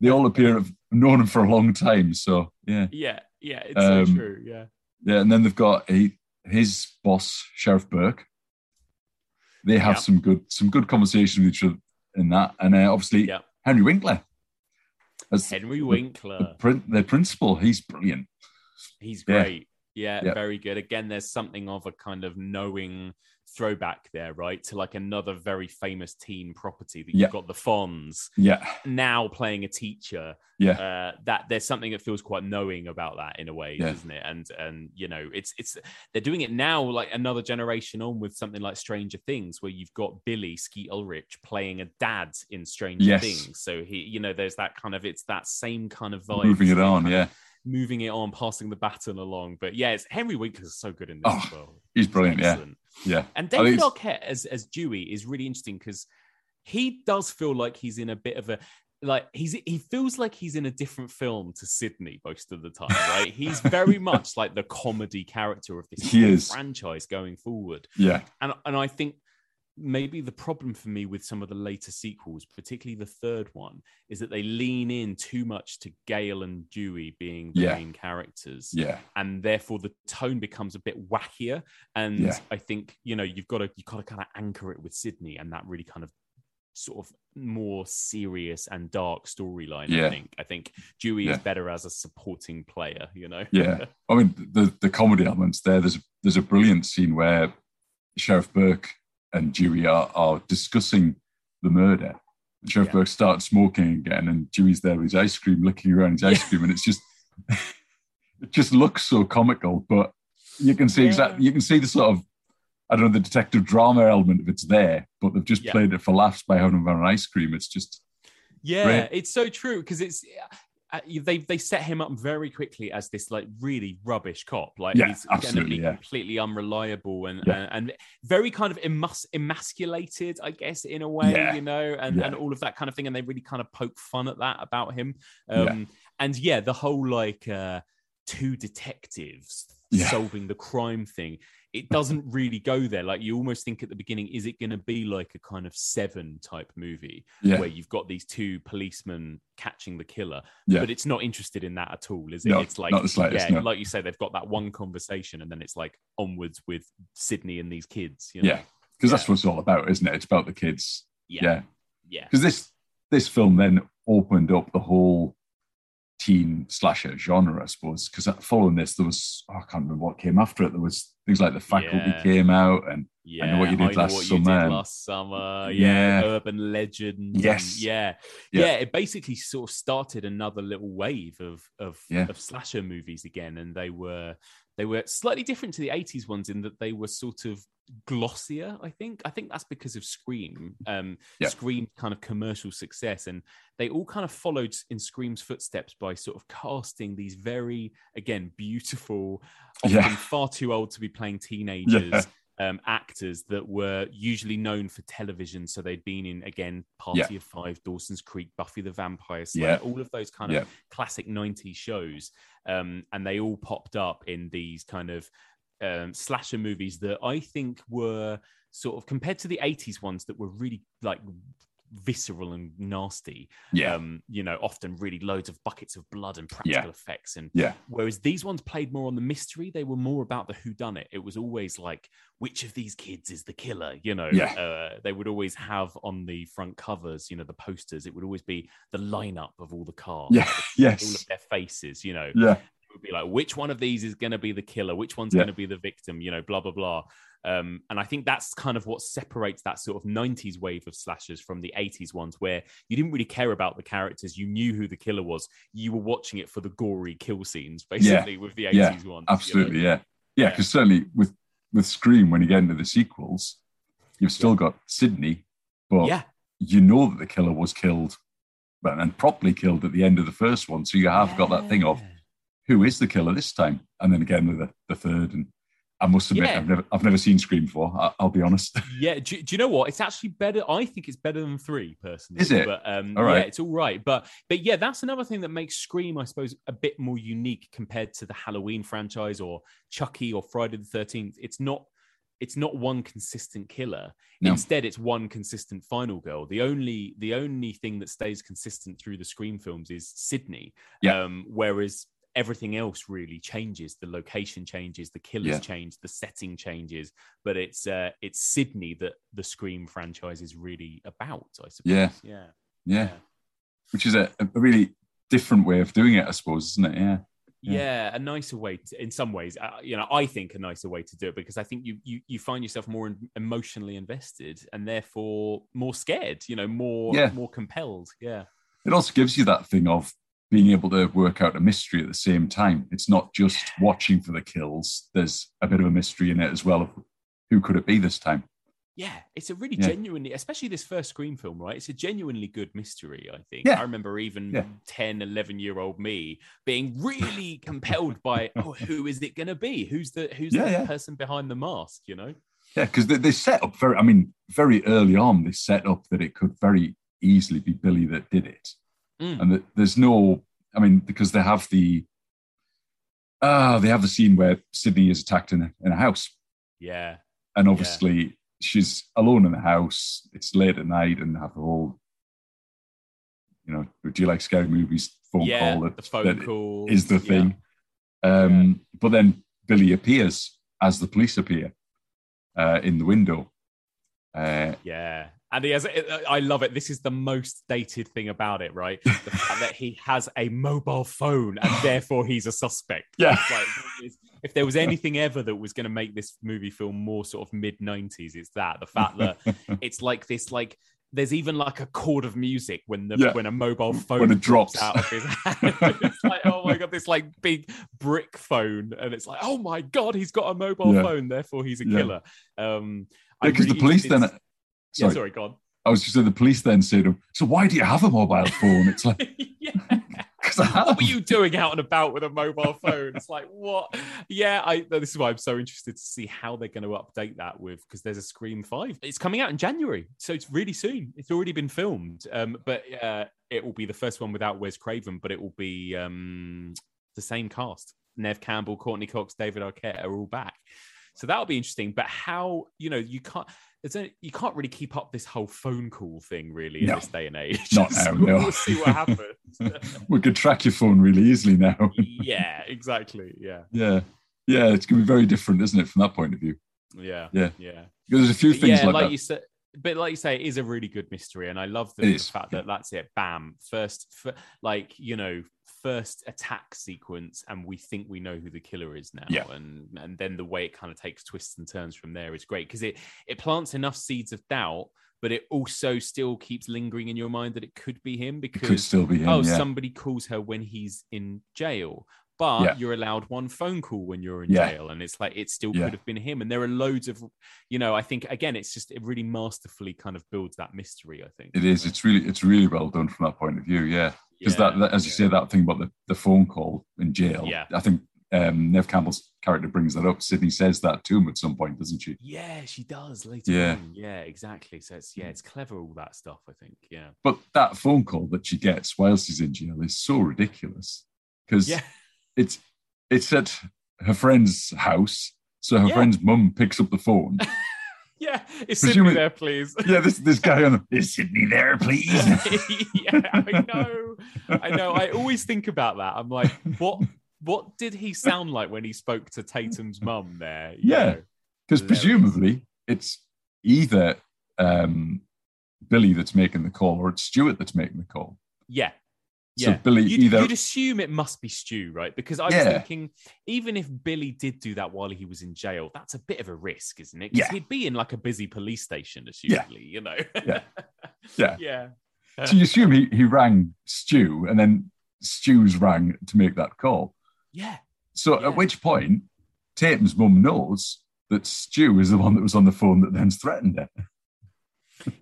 they all appear to have known him for a long time. So yeah, Yeah, yeah, it's so Um, true. Yeah, yeah. And then they've got a, his boss, Sheriff Burke. They have Yeah. some good some good conversation with each other in that, and uh, obviously Yeah. Henry Winkler as Henry the Winkler. prin- the principal. He's brilliant. He's Yeah. great. Yeah, Yeah. very good. Again, there's something of a kind of knowing throwback there, right? To like another very famous teen property that you've got the Fonz Yeah, now playing a teacher. yeah, Uh, that there's something that feels quite knowing about that in a way, Yeah. isn't it? And and you know, it's it's they're doing it now like another generation on with something like Stranger Things, where you've got Billy Skeet Ulrich playing a dad in Stranger Yes. Things. So he, you know, there's that kind of it's that same kind of vibe. moving it on. of Yeah, moving it on, passing the baton along. But yeah, it's Henry Winkler's so good in this Oh, as well. he's brilliant. Excellent. yeah. And I David Arquette as as Dewey is really interesting because he does feel like he's in a bit of a like he's he feels like he's in a different film to Sidney most of the time, right? he's very much like the comedy character of this franchise going forward. yeah, And and I think maybe the problem for me with some of the later sequels, particularly the third one, is that they lean in too much to Gale and Dewey being the Yeah. main characters yeah, and therefore the tone becomes a bit wackier. And Yeah. I think you know you've got to you've got to kind of anchor it with Sidney and that really kind of sort of more serious and dark storyline. I think I think Dewey Yeah. is better as a supporting player. You know. yeah. I mean, the the comedy elements there. There's there's a brilliant scene where Sheriff Burke and Dewey are are discussing the murder. And Sheriff Yeah. Burke starts smoking again, and Dewey's there with his ice cream, looking around his ice Yeah. cream, and it's just it just looks so comical. But you can see Yeah. exactly you can see the sort of I don't know the detective drama element of it's there, but they've just played it for laughs by having him on ice cream. It's just Yeah, Right. it's so true because it's uh, they they set him up very quickly as this like really rubbish cop. Like Yeah, he's going to absolutely, be yeah. completely unreliable and, Yeah. and and very kind of emas- emasculated, I guess, in a way, you know, and and all of that kind of thing. And they really kind of poke fun at that about him. Um, And yeah, the whole like uh, two detectives solving the crime thing. It doesn't really go there. Like you almost think at the beginning, is it going to be like a kind of seven type movie? yeah, where you've got these two policemen catching the killer, Yeah. but it's not interested in that at all, is it? No, it's like, slightest, yeah, no. like you say, they've got that one conversation, and then it's like onwards with Sidney and these kids. You know? yeah, because that's what it's all about, isn't it? It's about the kids. yeah, yeah. yeah, because this this film then opened up the whole teen slasher genre, I suppose. Because following this, there was oh, I can't remember what came after it. There was things like The Faculty Yeah. came out, and yeah. Know What You Did Last What You Summer Did last summer, yeah, Yeah. urban legend, Yes. yeah. Yeah. yeah, It basically sort of started another little wave of of, of slasher movies again, and they were they were slightly different to the '80s ones in that they were sort of glossier. I think I think that's because of Scream. Um, Yeah. Scream kind of commercial success, and they all kind of followed in Scream's footsteps by sort of casting these very again beautiful, often Yeah. far too old to be playing teenagers um, actors that were usually known for television. So they'd been in again Party Yeah. of Five, Dawson's Creek, Buffy the Vampire Slayer, Yeah. all of those kind Yeah. of classic '90s shows, um, and they all popped up in these kind of um, slasher movies that I think were sort of compared to the '80s ones that were really like visceral and nasty yeah, um you know often really loads of buckets of blood and practical effects and yeah, Whereas these ones played more on the mystery, they were more about the who done it. It was always like, which of these kids is the killer? You know, Yeah. uh, they would always have on the front covers, you know, the posters. It would always be the lineup of all the cars, yeah, all yes, of their faces. You know, yeah, be like, which one of these is going to be the killer? Which one's Yeah. going to be the victim? You know, blah blah blah. Um, and I think that's kind of what separates that sort of 90s wave of slashers from the 80s ones, where you didn't really care about the characters. You knew who the killer was. You were watching it for the gory kill scenes, basically, with the 80s yeah, ones. you know? absolutely, yeah, yeah. Yeah. Because certainly with with Scream, when you get into the sequels, you've still got Sidney, but Yeah. you know that the killer was killed, well, and properly killed at the end of the first one. So you have got that thing of Yeah. Who is the killer this time, and then again with the, the third. And I must admit, Yeah. I've never I've never seen Scream before. I, I'll be honest. Yeah, do, do you know what? It's actually better. I think it's better than three, personally. Is it? But um, All yeah, right. it's all right. But but yeah, that's another thing that makes Scream, I suppose, a bit more unique compared to the Halloween franchise or Chucky or Friday the Thirteenth. It's not. It's not one consistent killer. No. Instead, it's one consistent final girl. The only the only thing that stays consistent through the Scream films is Sidney. Yeah. Um, whereas everything else really changes. The location changes, the killers Yeah. change, the setting changes. But it's uh, it's Sidney that the Scream franchise is really about. I suppose. Yeah. Yeah. yeah, which is a, a really different way of doing it, I suppose, isn't it? Yeah, Yeah, a nicer way to, in some ways. Uh, you know, I think a nicer way to do it because I think you you you find yourself more em- emotionally invested and therefore more scared. You know, more Yeah. more compelled. Yeah, It also gives you that thing of being able to work out a mystery at the same time. It's not just watching for the kills. There's a bit of a mystery in it as well of who could it be this time. yeah. It's a really Yeah. genuinely, especially this first Scream film, right? It's a genuinely good mystery. I think. Yeah. I remember even Yeah. 10, 11 year old me being really compelled by, oh, who is it going to be? Who's the who's Yeah, the yeah. person behind the mask? You know. Yeah, because they, they set up very, I mean, very early on, they set up that it could very easily be Billy that did it. Mm. And there's no, I mean, because they have the, ah, they have the scene where Sidney is attacked in a, in a house. Yeah. And obviously she's alone in the house. It's late at night and have the whole, you know, do you like scary movies? Phone yeah. call that, the phone that call is the Yeah. thing. Um, But then Billy appears as the police appear uh, in the window. Uh, Yeah. And he has, I love it. This is the most dated thing about it, right? The fact that he has a mobile phone and therefore he's a suspect. Yeah. Like, if there was anything ever that was going to make this movie feel more sort of mid 90s, it's that. The fact that it's like this, like, there's even like a chord of music when the Yeah. when a mobile phone When it drops. out of his hand. it's like, oh my god, this like big brick phone, and it's like, oh my god, he's got a mobile Yeah. phone, therefore he's a Yeah. killer. Um, because really- the police then, it's- yeah, sorry, go on. I was just saying the police then said, "So why do you have a mobile phone?" It's like yeah. because I have. What were you doing out and about with a mobile phone? It's like what? Yeah, I. This is why I'm so interested to see how they're going to update that with because there's a Scream Five. It's coming out in January, so it's really soon. It's already been filmed, um, but uh, it will be the first one without Wes Craven, but it will be um, the same cast: Neve Campbell, Courteney Cox, David Arquette are all back. So that'll be interesting. But how you know you can't. It's a, you can't really keep up this whole phone call thing really in No. this day and age. Not So now, no. We'll see what happens. We could track your phone really easily now. yeah, exactly. Yeah, yeah, yeah, it's gonna be very different, isn't it, from that point of view? yeah, Yeah. yeah. Because there's a few things yeah, like, like that. you said, but like you say, it is a really good mystery, and I love the, the fact that that's it. Bam, first, f- like you know, first attack sequence, and we think we know who the killer is now, Yeah. and and then the way it kind of takes twists and turns from there is great because it it plants enough seeds of doubt. But it also still keeps lingering in your mind that it could be him it because could still be him. oh, yeah. somebody calls her when he's in jail. But Yeah. you're allowed one phone call when you're in Yeah. jail. And it's like, it still Yeah. could have been him. And there are loads of, you know, I think, again, it's just, it really masterfully kind of builds that mystery, I think. It is. It's really, it's really well done from that point of view. Yeah, because that, that, as you say, that thing about the, the phone call in jail. Yeah. I think um, Neve Campbell's character brings that up. Sidney says that to him at some point, doesn't she? Yeah, she does later Yeah. on. Yeah, exactly. So it's, yeah, it's clever, all that stuff, I think. Yeah. But that phone call that she gets whilst she's in jail is so ridiculous because Yeah. It's it's at her friend's house. So her Yeah. friend's mum picks up the phone. Yeah. Is Presumably- Sidney there, please? yeah, this this guy on is Sidney there, please. yeah, I know. I know. I always think about that. I'm like, what what did he sound like when he spoke to Tatum's mum there? You Yeah. Because presumably it's either um, Billy that's making the call or it's Stuart that's making the call. Yeah. So Yeah. Billy you'd, either you'd assume it must be Stu, right? Because I was Yeah. thinking, even if Billy did do that while he was in jail, that's a bit of a risk, isn't it? 'Cause Yeah. he'd be in like a busy police station, assumably, you know? Yeah. Yeah. yeah. so you assume he, he rang Stu and then Stu's rang to make that call. Yeah. So Yeah. at which point Tatum's mum knows that Stu is the one that was on the phone that then threatened her.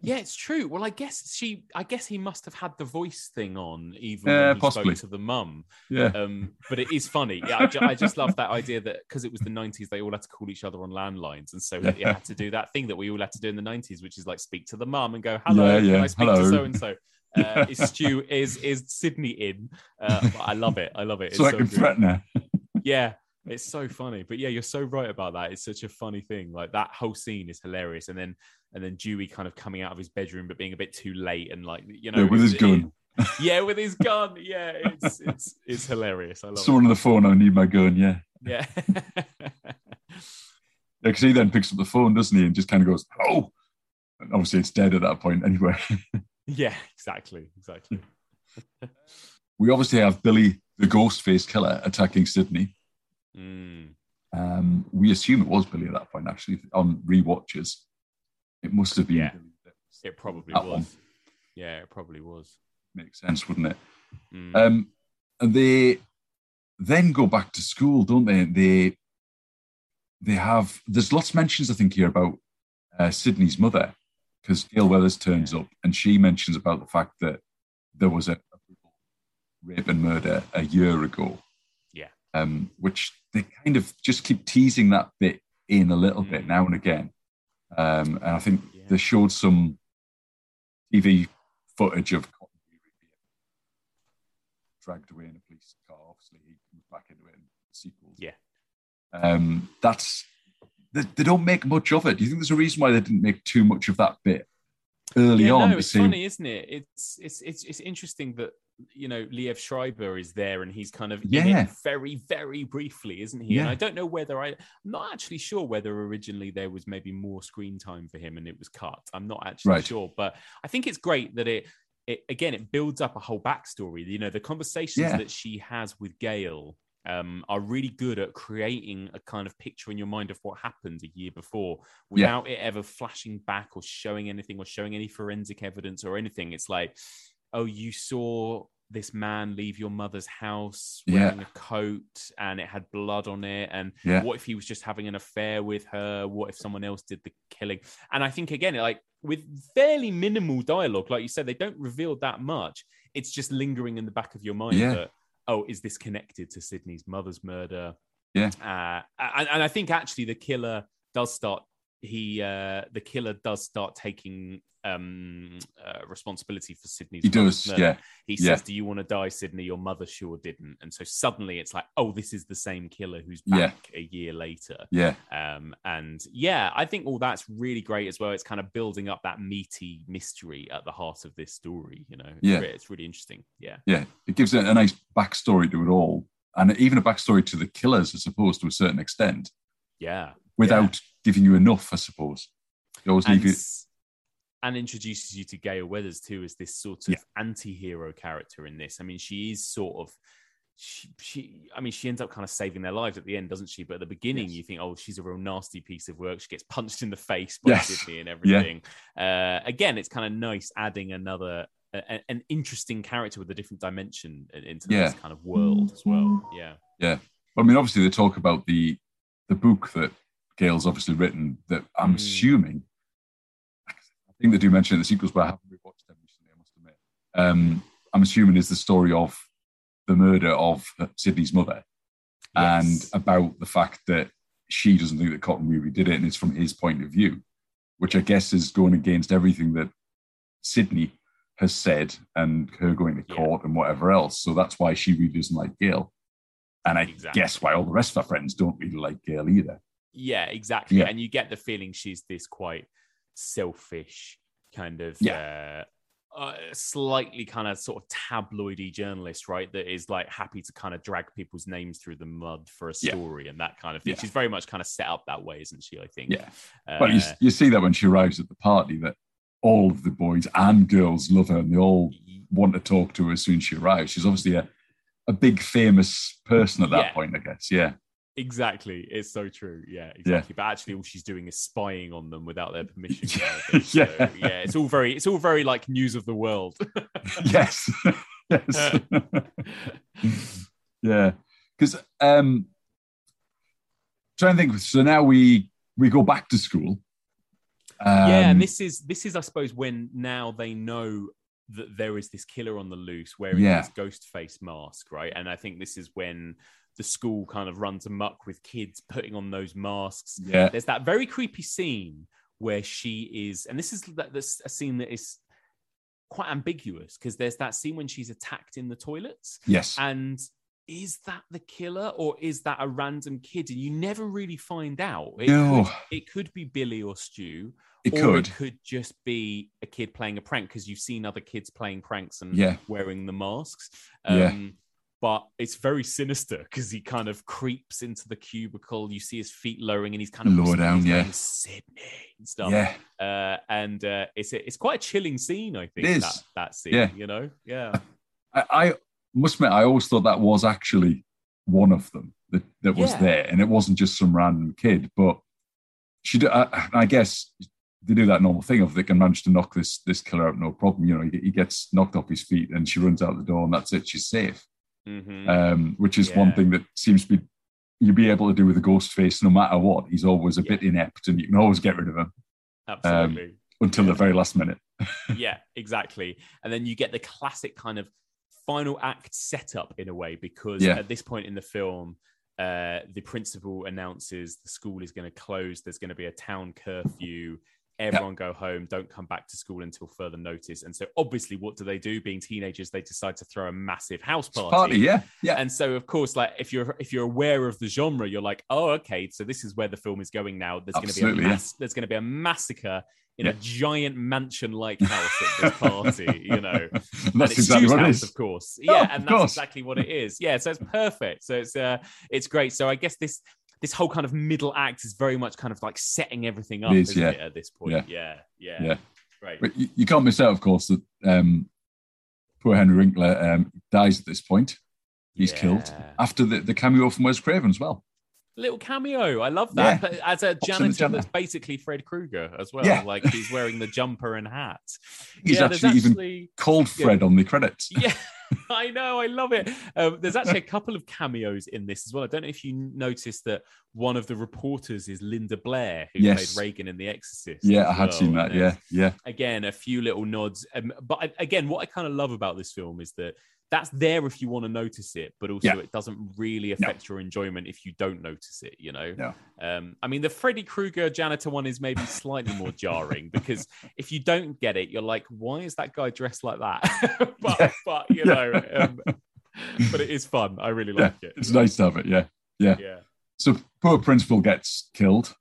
Yeah, it's true. Well, I guess she, I guess he must have had the voice thing on even Yeah, when he possibly. spoke to the mum. Yeah. Um, but it is funny. Yeah, I, ju- I just love that idea that because it was the 90s, they all had to call each other on landlines. And so Yeah. had to do that thing that we all had to do in the 90s, which is like speak to the mum and go, hello, Yeah, can I speak hello." to so and so? Uh, Is Stu, is, is Sidney in? Uh, I love it. I love it. It's so I can good. threaten her. Yeah, it's so funny. But yeah, you're so right about that. It's such a funny thing. Like that whole scene is hilarious. And then and then Dewey kind of coming out of his bedroom but being a bit too late and like you know Yeah, with his it- gun. yeah, with his gun. Yeah, it's it's it's hilarious. I love it. Someone on the phone, I need my gun, yeah. Yeah. Yeah, because he then picks up the phone, doesn't he, and just kind of goes, "Oh," and obviously it's dead at that point anyway. yeah, exactly. Exactly. we obviously have Billy the ghost face killer attacking Sidney. Mm. Um, we assume it was Billy at that point, actually, on rewatches. It must have been. Yeah. Billy that was- It probably was. one. Yeah, it probably was. Makes sense, wouldn't it? Mm. Um, and they then go back to school, don't they? They they have there's lots of mentions I think here about uh, Sidney's mother because Gale Weathers turns up and she mentions about the fact that there was a, a rape and murder a year ago. Yeah. Um, which they kind of just keep teasing that bit in a little bit Mm. now and again. Um, and I think Yeah. they showed some TV footage of Cotton dragged away in a police car. Obviously, he comes back into it in the sequels. Yeah. Um, that's they, they don't make much of it. Do you think there's a reason why they didn't make too much of that bit early yeah, on? no, it's see- funny, isn't it? It's it's it's it's interesting that you know Liev Schreiber is there and he's kind of in Yeah. it very very briefly, isn't he? And I don't know whether I I'm not actually sure whether originally there was maybe more screen time for him and it was cut. I'm not actually Right. sure, but I think it's great that it. It, again, it builds up a whole backstory. You know, the conversations Yeah. that she has with Gale um, are really good at creating a kind of picture in your mind of what happened a year before without it ever flashing back or showing anything or showing any forensic evidence or anything. It's like, oh, you saw this man leave your mother's house Yeah. wearing a coat and it had blood on it. And Yeah. what if he was just having an affair with her? What if someone else did the killing? And I think, again, like with fairly minimal dialogue, like you said, they don't reveal that much. It's just lingering in the back of your mind Yeah. that, oh, is this connected to Sidney's mother's murder? Yeah. Uh, and, and I think actually the killer does start. He uh, the killer does start taking um, uh, responsibility for Sidney's. He does, murder. yeah. He Yeah. says, "Do you want to die, Sidney? Your mother sure didn't." And so suddenly it's like, "Oh, this is the same killer who's Yeah. back a year later." Yeah. Um, and yeah, I think all that's really great as well. It's kind of building up that meaty mystery at the heart of this story. You know, It's Yeah. it's really interesting. Yeah, Yeah. It gives it a nice backstory to it all. And even a backstory to the killers, I suppose, to a certain extent, yeah. without giving you enough, I suppose. You always and, leave s- and introduces you to Gale Weathers too as this sort of Yeah. anti-hero character in this. I mean, she is sort of she, she I mean, she ends up kind of saving their lives at the end, doesn't she? But at the beginning, Yes. you think, oh, she's a real nasty piece of work. She gets punched in the face by Yes. Sidney and everything. Uh, again, it's kind of nice adding another. a- an interesting character with a different dimension into Yeah. this kind of world as well. Yeah, Yeah. Well, I mean, obviously, they talk about the the book that Gale's obviously written. That I'm Mm. assuming, I think they do mention in the sequels, but I haven't rewatched them recently. I must admit. Um, I'm assuming is the story of the murder of uh, Sidney's mother, and about the fact that she doesn't think that Cotton Weary did it, and it's from his point of view, which I guess is going against everything that Sidney has said and her going to Yeah. court and whatever else. So that's why she really doesn't like Gale. And I Exactly. guess why all the rest of her friends don't really like Gale either. Yeah, exactly. Yeah. And you get the feeling she's this quite selfish kind of Yeah. uh, uh, slightly kind of sort of tabloidy journalist, right? That is like happy to kind of drag people's names through the mud for a Yeah. story and that kind of thing. Yeah. She's very much kind of set up that way, isn't she? I think. Yeah. Uh, But you, you see that when she arrives at the party, that all of the boys and girls love her and they all want to talk to her as soon as she arrives. She's obviously a, a big famous person at that Yeah. point, I guess. Yeah. Exactly. It's so true. Yeah, exactly. But actually all she's doing is spying on them without their permission. kind of thing. Yeah. So, yeah. It's all very it's all very like news of the world. yes. yes. yeah. Because um trying to think, so now we we go back to school. Um, yeah, and this is this is I suppose when now they know that there is this killer on the loose wearing Yeah. this ghost face mask, right? And I think this is when the school kind of runs amok with kids putting on those masks. Yeah. There's that very creepy scene where she is, and this is that this a scene that is quite ambiguous because there's that scene when she's attacked in the toilets. Yes. And is that the killer or is that a random kid? And you never really find out. It, No. could, it could be Billy or Stu. It or could. it could just be a kid playing a prank because you've seen other kids playing pranks and Yeah. wearing the masks. Yeah. Um, But it's very sinister because he kind of creeps into the cubicle. You see his feet lowering and he's kind of Lower down, yeah. Sidney and stuff. Yeah. Uh, and uh, it's a, it's quite a chilling scene, I think. It is. That that scene, Yeah. you know, yeah. I, I must admit, I always thought that was actually one of them that, that was Yeah. there, and it wasn't just some random kid. But she, did, I, I guess, they do that normal thing of they can manage to knock this this killer out no problem. You know, he, he gets knocked off his feet, and she runs out the door, and that's it. She's safe. Mhm. Um, which is one thing that seems to be you'll be able to do with a ghost face no matter what. He's always a Yeah. bit inept, and you can always get rid of him Absolutely. until the very last minute. yeah, exactly. And then you get the classic kind of final act setup in a way because Yeah. at this point in the film, uh, the principal announces the school is going to close. There's going to be a town curfew. Everyone go home. Don't come back to school until further notice. And so, obviously, what do they do? Being teenagers, they decide to throw a massive house party. Party, yeah, yeah. And so, of course, like if you're if you're aware of the genre, you're like, oh, okay, so this is where the film is going now. There's going to be a Absolutely, yeah. there's going to be a massacre in a giant mansion-like house at this party, you know. and That's it's exactly what it house, is. of course. Oh, Yeah, of and that's course. exactly what it is. Yeah, so it's perfect. So it's uh, it's great. So I guess this this whole kind of middle act is very much kind of like setting everything up, is, isn't yeah. it? At this point, yeah, yeah, Yeah. Great. But you, you can't miss out, of course, that um, poor Henry Winkler um, dies at this point. He's killed after the, the cameo from Wes Craven as well. Little cameo. I love that. Yeah. As a Pops in the janitor janitor. that's basically Fred Krueger as well. Yeah. Like he's wearing the jumper and hat. He's yeah, there's actually even actually called Yeah. Fred on the credits. yeah, I know, I love it. Um, there's actually a couple of cameos in this as well. I don't know if you noticed that one of the reporters is Linda Blair, who Yes. played Regan in The Exorcist. Yeah, I had well. seen And that. Yeah, yeah. Again, a few little nods. Um, but I- again, what I kind of love about this film is that that's there if you want to notice it, but also Yeah. it doesn't really affect your enjoyment if you don't notice it. You know. No. Um, I mean, the Freddy Krueger janitor one is maybe slightly more jarring because if you don't get it, you're like, why is that guy dressed like that? but, Yeah. but you know, um, but it is fun. I really yeah. like it. It's nice to have it. Yeah, yeah. Yeah. So poor principal gets killed,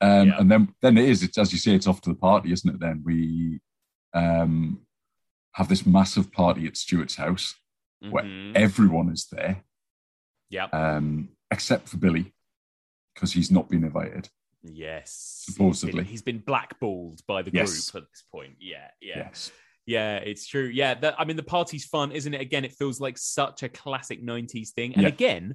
um, Yeah. and then then it is. It's as you say, it's off to the party, isn't it? Then we um, have this massive party at Stuart's house where Mhm. everyone is there Yeah. um, except for Billy because he's not been invited. Yes. Supposedly. He's been, he's been blackballed by the Yes. group at this point. Yeah. Yeah. Yes. Yeah, it's true. Yeah, that, I mean, the party's fun, isn't it? Again, it feels like such a classic '90s thing. And Yeah. again,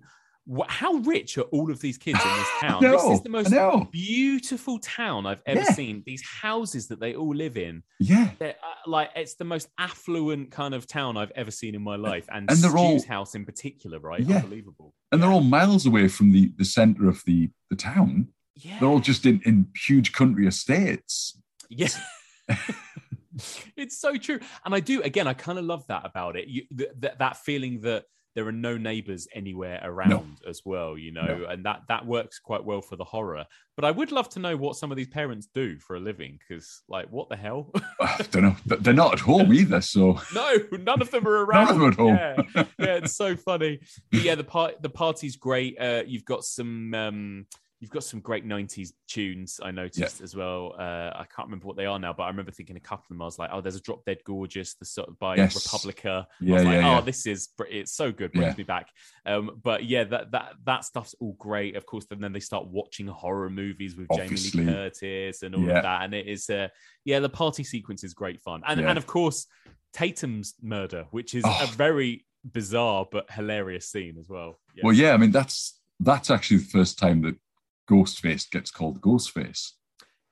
how rich are all of these kids in this town? this is the most beautiful town I've ever Yeah. seen. These houses that they all live in, Yeah. uh, like it's the most affluent kind of town I've ever seen in my life. And, And they're all- house in particular, right? Yeah. Unbelievable. And they're all miles away from the, the center of the, the town. Yeah. They're all just in, in huge country estates. Yeah. it's so true. And I do, again, I kind of love that about it. You, th- th- that feeling that there are no neighbors anywhere around as well, you know, No. and that that works quite well for the horror. But I would love to know what some of these parents do for a living because, like, what the hell? I don't know. They're not at home either. So no, none of them are around. None of them at home. Yeah, yeah it's so funny. But yeah, the part the party's great. Uh, you've got some um, you've got some great '90s tunes. I noticed as well. Uh, I can't remember what they are now, but I remember thinking a couple of them. I was like, oh, there's a Drop Dead Gorgeous, the sort of by Yes. Republica. I Yeah, was like, yeah, oh, yeah. this is it's so good, brings Yeah. me back. Um, but yeah, that that that stuff's all great. Of course, and then they start watching horror movies with Obviously. Jamie Lee Curtis and all Yeah. of that, and it is uh, yeah, the party sequence is great fun, and Yeah. and of course Tatum's murder, which is Oh. a very bizarre but hilarious scene as well. Yeah. Well, yeah, I mean that's that's actually the first time that Ghostface gets called Ghostface.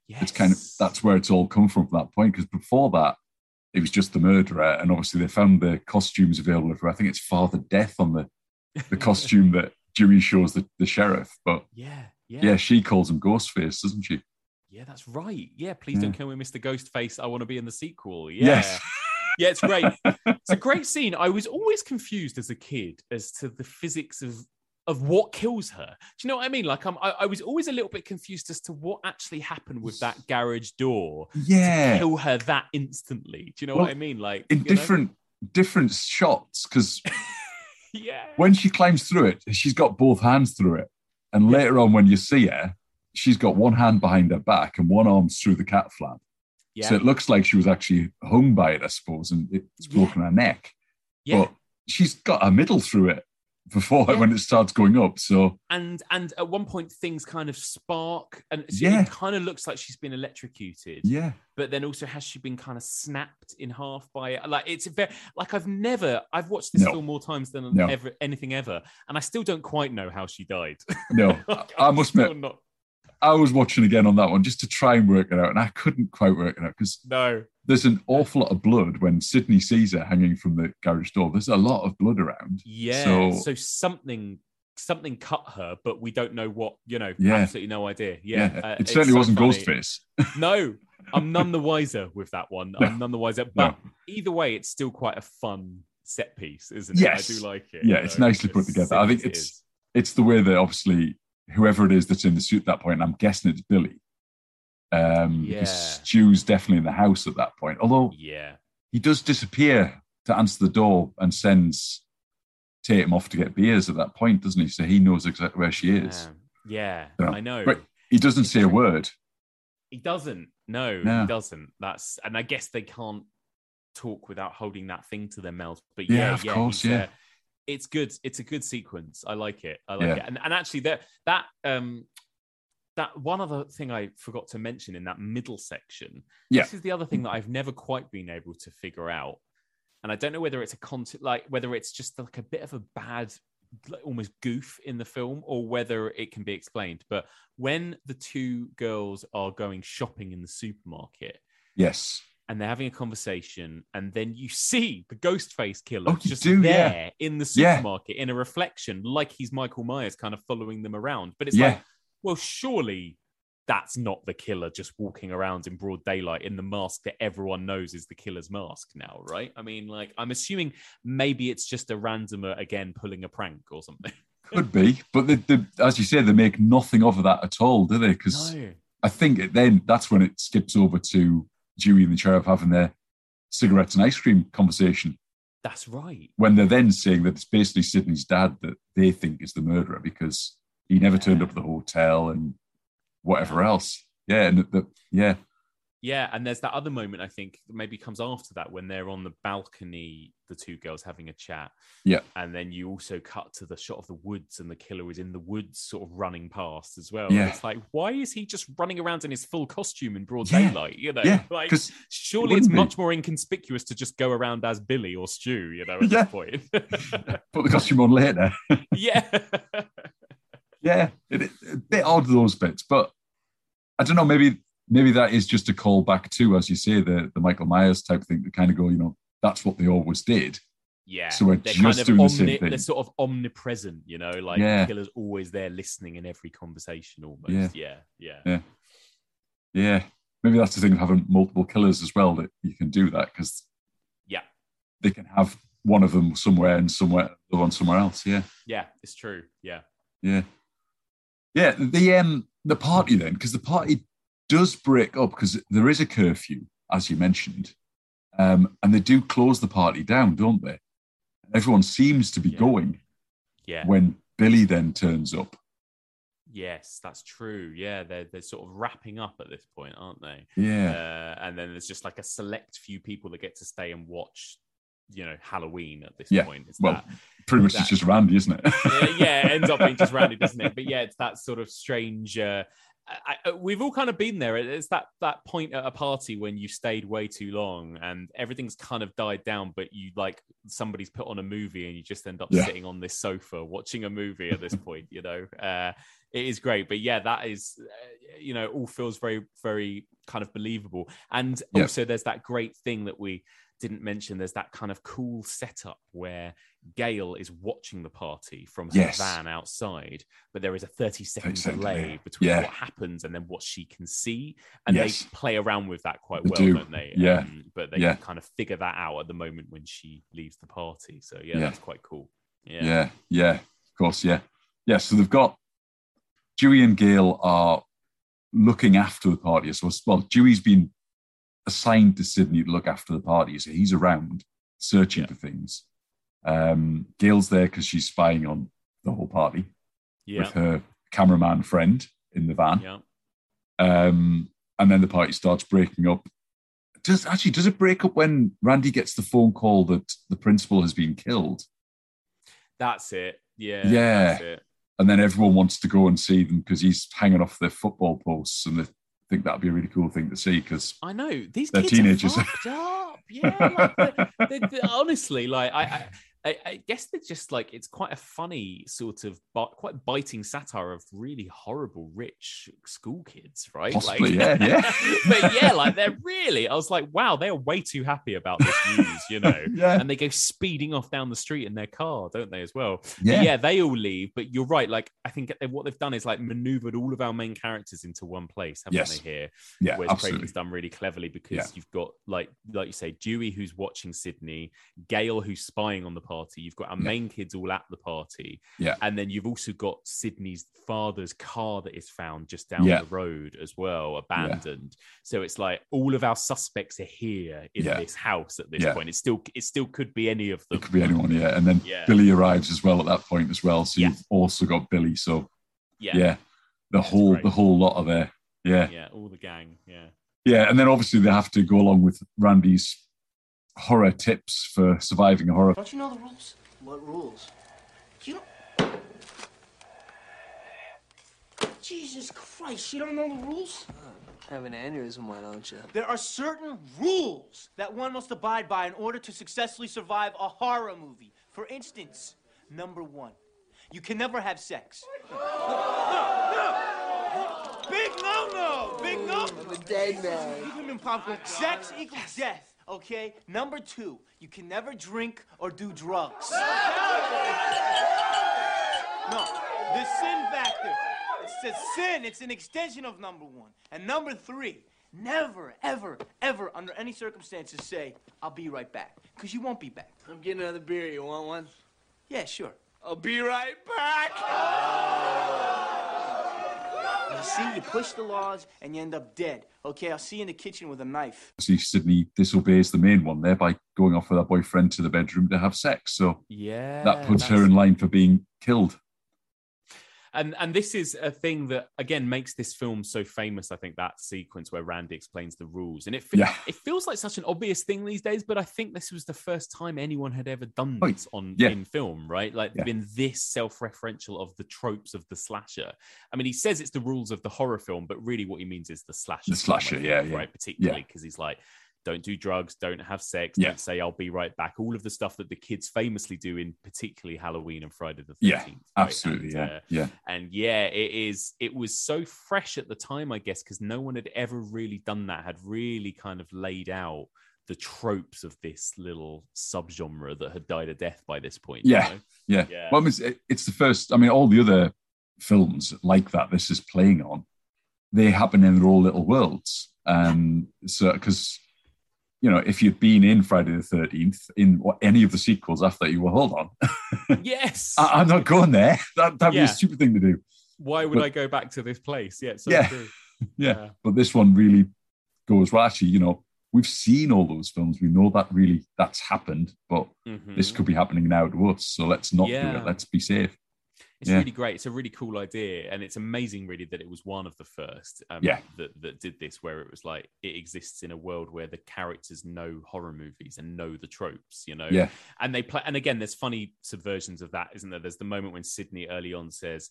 It's kind of that's where it's all come from from that point. Because before that, it was just the murderer, and obviously they found the costumes available for. I think it's Father Death on the the costume that Dewey shows the, the sheriff. But yeah, yeah, yeah. she calls him Ghostface, doesn't she? yeah, that's right. Yeah, please don't kill me, Mr. Ghostface. I want to be in the sequel. Yeah. Yes. yeah, it's great. It's a great scene. I was always confused as a kid as to the physics of of what kills her. Do you know what I mean? Like, I'm, I, I was always a little bit confused as to what actually happened with that garage door to Yeah, kill her that instantly. Do you know Well, what I mean? Like, in you know? different different shots because yeah, when she climbs through it, she's got both hands through it. And later on, when you see her, she's got one hand behind her back and one arm's through the cat flap. yeah, So it looks like she was actually hung by it, I suppose, and it's Yeah. broken her neck. yeah. But she's got a middle through it. Before Yeah. when it starts going up. So and and at one point things kind of spark and so Yeah. it kind of looks like she's been electrocuted yeah, but then also has she been kind of snapped in half by it like it's a very like i've never i've watched this No. film more times than No. ever anything ever and i still don't quite know how she died no, I must admit, not, I was watching again on that one just to try and work it out, and I couldn't quite work it out because no there's an awful lot of blood when Sidney sees her hanging from the garage door. There's a lot of blood around. yeah so, So- something something cut her but we don't know what you know Yeah. absolutely no idea yeah, Yeah, uh, it certainly so wasn't funny. Ghostface. no i'm none the wiser with that one No. i'm none the wiser No. but either way it's still quite a fun set piece isn't it Yes. i do like it Yeah, it's know, nicely put together. I think it it's-. It's the way that obviously whoever it is that's in the suit at that point, I'm guessing it's Billy. Um, Yeah. because Stu's definitely in the house at that point. Although yeah he does disappear to answer the door and sends Tatum off to get beers at that point, doesn't he? So he knows exactly where she is. yeah, Yeah. i know But he doesn't say a word. he doesn't no, No. he doesn't that's and i guess they can't talk without holding that thing to their mouth but Yeah, yeah of yeah, course, yeah. uh, it's good it's a good sequence i like it i like Yeah. it and, and actually that that um that one other thing i forgot to mention in that middle section Yeah. this is the other thing that i've never quite been able to figure out and i don't know whether it's a content like whether it's just like a bit of a bad like, almost goof in the film or whether it can be explained but when the two girls are going shopping in the supermarket Yes. and they're having a conversation, and then you see the ghost face killer Oh, just do, yeah. there in the Yeah. supermarket in a reflection, like he's Michael Myers kind of following them around. But it's Yeah. like, well, surely that's not the killer just walking around in broad daylight in the mask that everyone knows is the killer's mask now, right? I mean, like, I'm assuming maybe it's just a randomer again pulling a prank or something. Could be. But the, the, as you say, they make nothing of that at all, do they? Because No. I think it, then that's when it skips over to Dewey and the sheriff having their cigarettes and ice cream conversation. That's right. When they're then saying that it's basically Sidney's dad that they think is the murderer because he never turned up at the hotel and whatever else. Yeah, and the, the, yeah, Yeah, and there's that other moment I think that maybe comes after that when they're on the balcony, the two girls having a chat. Yeah. And then you also cut to the shot of the woods and the killer is in the woods sort of running past as well. Yeah. And it's like, why is he just running around in his full costume in broad Yeah. daylight? You know, yeah. like surely it's be. much more inconspicuous to just go around as Billy or Stu. you know, at Yeah. this point. put the costume on later. yeah. yeah, it, it- a bit odd those bits, but I don't know. Maybe maybe that is just a call back to, as you say, the the Michael Myers type thing to kind of go, you know, that's what they always did. Yeah. So we're they're just kind of doing the same thing. they're sort of omnipresent, you know, like Yeah. the killer's always there listening in every conversation almost. Yeah. Yeah. Yeah. Yeah. Yeah, maybe that's the thing of having multiple killers as well that you can do that because Yeah. they can have one of them somewhere and somewhere the one somewhere else. Yeah, Yeah, it's true. Yeah. yeah, yeah. The um the party then because the party does break up because there is a curfew as you mentioned, um, and they do close the party down, don't they? Everyone seems to be Yeah. going Yeah. when Billy then turns up. Yes, that's true. Yeah, they're they're sort of wrapping up at this point, aren't they? Yeah, Uh, and then there's just like a select few people that get to stay and watch, you know, Halloween at this Yeah, point. It's well, that. pretty much that- it's just Randy, isn't it? yeah, yeah, it ends up being just Randy, doesn't it? But yeah, it's that sort of strange. Uh, I, I, we've all kind of been there. It's that that point at a party when you stayed way too long and everything's kind of died down, but you like somebody's put on a movie and you just end up Yeah. sitting on this sofa watching a movie at this point. You know, uh, it is great. But yeah, that is, uh, you know, all feels very very kind of believable. And Yeah. also, there's that great thing that we didn't mention. There's that kind of cool setup where Gale is watching the party from her Yes. van outside, but there is a 30 second 30 second delay between Yeah. what happens and then what she can see. And Yes. they play around with that quite They well, do. don't they? Yeah. Um, but they Yeah. kind of figure that out at the moment when she leaves the party. So yeah, Yeah. that's quite cool. Yeah. Yeah, yeah, of course, yeah, yeah. So they've got Dewey and Gale are looking after the party. So well, Dewey's been assigned to Sidney to look after the party, so he's around searching Yeah. for things. Um, Gale's there because she's spying on the whole party Yeah. with her cameraman friend in the van. Yeah. Um, and then the party starts breaking up. Does actually does it break up when Randy gets the phone call that the principal has been killed? That's it. Yeah, Yeah. that's it. and then everyone wants to go and see them because he's hanging off their football posts, and they think that'd be a really cool thing to see. Because I know these They're kids teenagers. are up. Yeah, like, they- they- they- honestly, like I, I, I, I guess they're just like it's quite a funny sort of, bi- quite biting satire of really horrible rich school kids, right? Possibly, like, yeah, yeah. but yeah, like they're really. I was like, wow, they are way too happy about this news, you know. yeah, And they go speeding off down the street in their car, don't they, as well? But yeah, yeah, they all leave. But you're right. Like, I think what they've done is like maneuvered all of our main characters into one place, haven't Yes. they? Here, yeah, whereas absolutely. Craven's done really cleverly because Yeah. you've got like, like you say, Dewey who's watching Sidney, Gale who's spying on the party. You've got our Yeah. main kids all at the party, Yeah. and then you've also got Sidney's father's car that is found just down Yeah. the road as well, abandoned. So it's like all of our suspects are here in Yeah. this house at this Yeah. point. It still, it still could be any of them. It could be anyone, yeah. And then Yeah. Billy arrives as well at that point as well. So Yeah. you've also got Billy. So Yeah, yeah, the whole great. the whole lot are there. Yeah. yeah, all the gang. Yeah. Yeah, and then obviously they have to go along with Randy's horror tips for surviving a horror. Don't you know the rules? What rules? You don't. Jesus Christ, you don't know the rules? Have an aneurysm, why don't you? There are certain rules that one must abide by in order to successfully survive a horror movie. For instance, number one, you can never have sex. No, no! Big no no! Big no! I'm a dead man. You can popcorn. Sex equals death, okay? Number two, you can never drink or do drugs. No, the sin factor. It's a sin. It's an extension of number one. And number three, never, ever, ever, under any circumstances, say, I'll be right back. Because you won't be back. I'm getting another beer. You want one? Yeah, sure. I'll be right back. You see, you push the laws and you end up dead. Okay, I'll see you in the kitchen with a knife. See, Sidney disobeys the main one there by going off with her boyfriend to the bedroom to have sex. So Yeah. that puts her in line for being killed. And and this is a thing that again makes this film so famous i think that sequence where randy explains the rules and it fe- Yeah. it feels like such an obvious thing these days but i think this was the first time anyone had ever done Oh, this on yeah. in film right like Yeah. been this self-referential of the tropes of the slasher i mean he says it's the rules of the horror film but really what he means is the slasher The slasher, yeah, yeah. right particularly because he's like don't do drugs, don't have sex, Yeah. don't say I'll be right back. All of the stuff that the kids famously do in particularly Halloween and Friday the 13th. Yeah, right? absolutely. And, yeah, uh, yeah, and yeah it is it was so fresh at the time i guess because no one had ever really done that had really kind of laid out the tropes of this little subgenre that had died a death by this point you Yeah. know? yeah. Yeah. Well, I mean, it's, it's the first. I mean, all the other films like that this is playing on, they happen in their own little worlds. Um, so because you know, if you'd been in Friday the Thirteenth in what, any of the sequels after that, you were hold on. yes I, I'm not going there. That that'd be a stupid thing to do. why would but- i go back to this place yeah so Yeah. true Yeah. Yeah. But this one really goes well. Actually, you know, we've seen all those films. We know that really that's happened, but Mhm. this could be happening now to us. So let's not do it. Let's be safe. It's Yeah. really great. It's a really cool idea, and it's amazing, really, that it was one of the first um, Yeah. that that did this, where it was like it exists in a world where the characters know horror movies and know the tropes, you know. Yeah. And they play, and again, there's funny subversions of that, isn't there? There's the moment when Sidney early on says.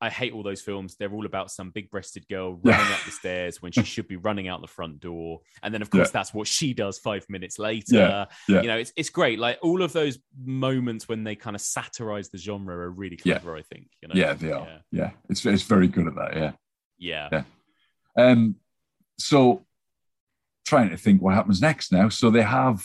I hate all those films. They're all about some big breasted girl running up the stairs when she should be running out the front door. And then, of course, Yeah. that's what she does five minutes later Yeah, yeah. you know it's, it's great like all of those moments when they kind of satirize the genre are really clever i think you know Yeah, they are. Yeah. It's it's very good at that. Yeah. yeah Yeah. Um, so trying to think what happens next now. So they have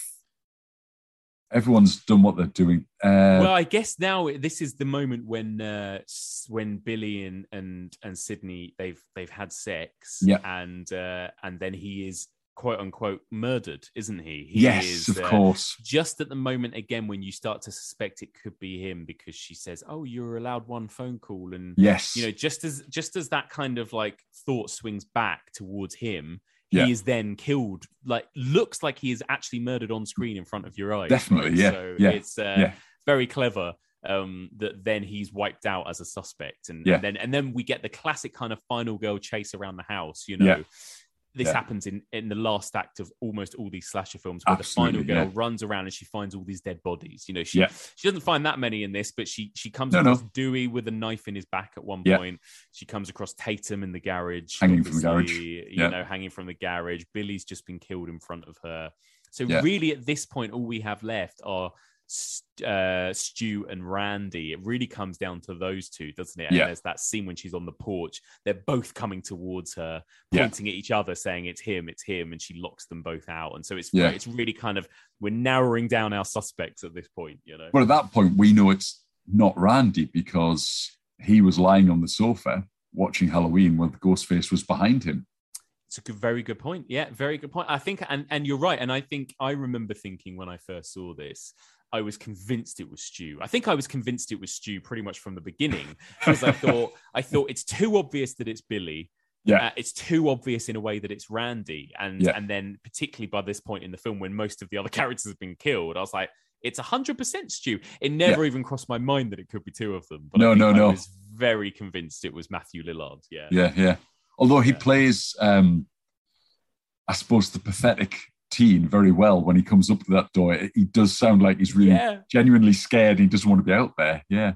everyone's done what they're doing. Uh, well i guess now this is the moment when uh when billy and and and sidney they've they've had sex Yeah. and uh and then he is quote unquote murdered isn't he, he yes, is, of uh, course. just at the moment again when you start to suspect it could be him because she says oh you're allowed one phone call and Yes. you know just as just as that kind of like thought swings back towards him Yeah. he is then killed like looks like he is actually murdered on screen in front of your eyes Definitely, yeah, so yeah, it's uh, yeah. very clever um that then he's wiped out as a suspect and, Yeah. and then and then we get the classic kind of final girl chase around the house you know Yeah. This Yeah. happens in in the last act of almost all these slasher films where Absolutely, the final girl yeah. runs around and she finds all these dead bodies. You know, she Yeah. she doesn't find that many in this, but she she comes No, no. across Dewey with a knife in his back at one point. She comes across Tatum in the garage, Hanging from the garage. You know, hanging from the garage. Billy's just been killed in front of her. So really, at this point, all we have left are uh, Stu and Randy. It really comes down to those two, doesn't it? And Yeah. there's that scene when she's on the porch. They're both coming towards her, Yeah. pointing at each other, saying it's him, it's him, and she locks them both out. And so it's Yeah. it's really kind of we're narrowing down our suspects at this point. You know, But at that point, we know it's not Randy because he was lying on the sofa watching Halloween when the ghost face was behind him. It's a good, very good point. Yeah, very good point. I think, and and you're right. And I think I remember thinking when I first saw this, I was convinced it was Stu. I think I was convinced it was Stu pretty much from the beginning because I thought I thought it's too obvious that it's Billy. Yeah. Uh, it's too obvious in a way that it's Randy, and Yeah. and then particularly by this point in the film when most of the other characters have been killed, I was like, it's hundred percent Stu. It never even crossed my mind that it could be two of them. But I No, think no, I no. was very convinced it was Matthew Lillard. Yeah, Yeah, yeah. Although he Yeah. plays, um, I suppose, the pathetic teen very well when he comes up to that door. He does sound like he's really Yeah. genuinely scared. He doesn't want to be out there. Yeah.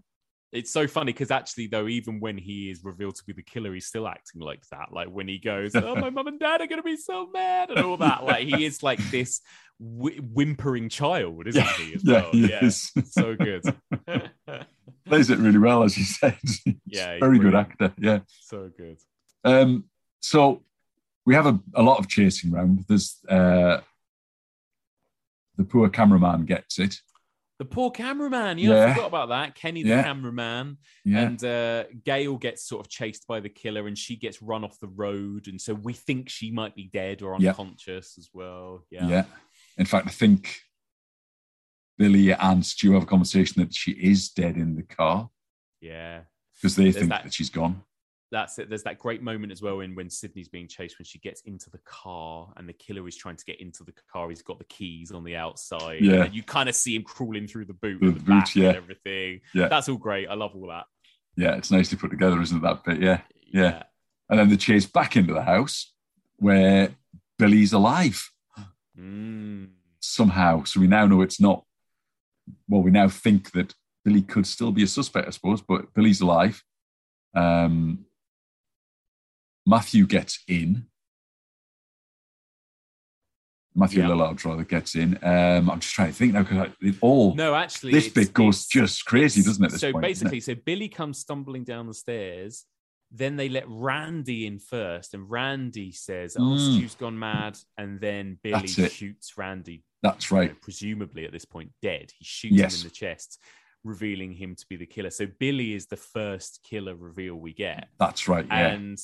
it's so funny because actually though even when he is revealed to be the killer he's still acting like that like when he goes oh my mum and dad are going to be so mad and all that like he is like this wh- whimpering child isn't Yeah, he as yeah, well he yeah is. so good Plays it really well, as you said. Yeah, very good actor. Yeah. so good Um, so we have a, a lot of chasing around. There's uh, the poor cameraman gets it. the poor cameraman yeah, I Yeah. forgot about that Kenny the Yeah. cameraman Yeah. and uh, Gale gets sort of chased by the killer and she gets run off the road and so we think she might be dead or unconscious as well yeah Yeah. In fact, I think Billy and Stu have a conversation that she is dead in the car yeah because they There's think that- that she's gone. That's it. There's that great moment as well in when Sidney's being chased when she gets into the car and the killer is trying to get into the car. He's got the keys on the outside. Yeah. You kind of see him crawling through the boot Through the the boot, yeah. and everything. Yeah. That's all great. I love all that. Yeah, it's nicely put together, isn't it? That bit, yeah, yeah. And then the chase back into the house where Billy's alive Mm. somehow. So we now know it's not. Well, we now think that Billy could still be a suspect, I suppose, but Billy's alive. Um, Matthew gets in. Matthew Yeah. Lillard rather gets in. Um, I'm just trying to think now because it all No, actually, this bit goes just crazy, doesn't it? This so point, it? basically, so Billy comes stumbling down the stairs. Then they let Randy in first, and Randy says, "Oh, Mm. Stu's gone mad," and then Billy shoots Randy that's you know, right. presumably at this point dead. He shoots Yes. him in the chest, revealing him to be the killer. So Billy is the first killer reveal we get. That's right. Yeah. And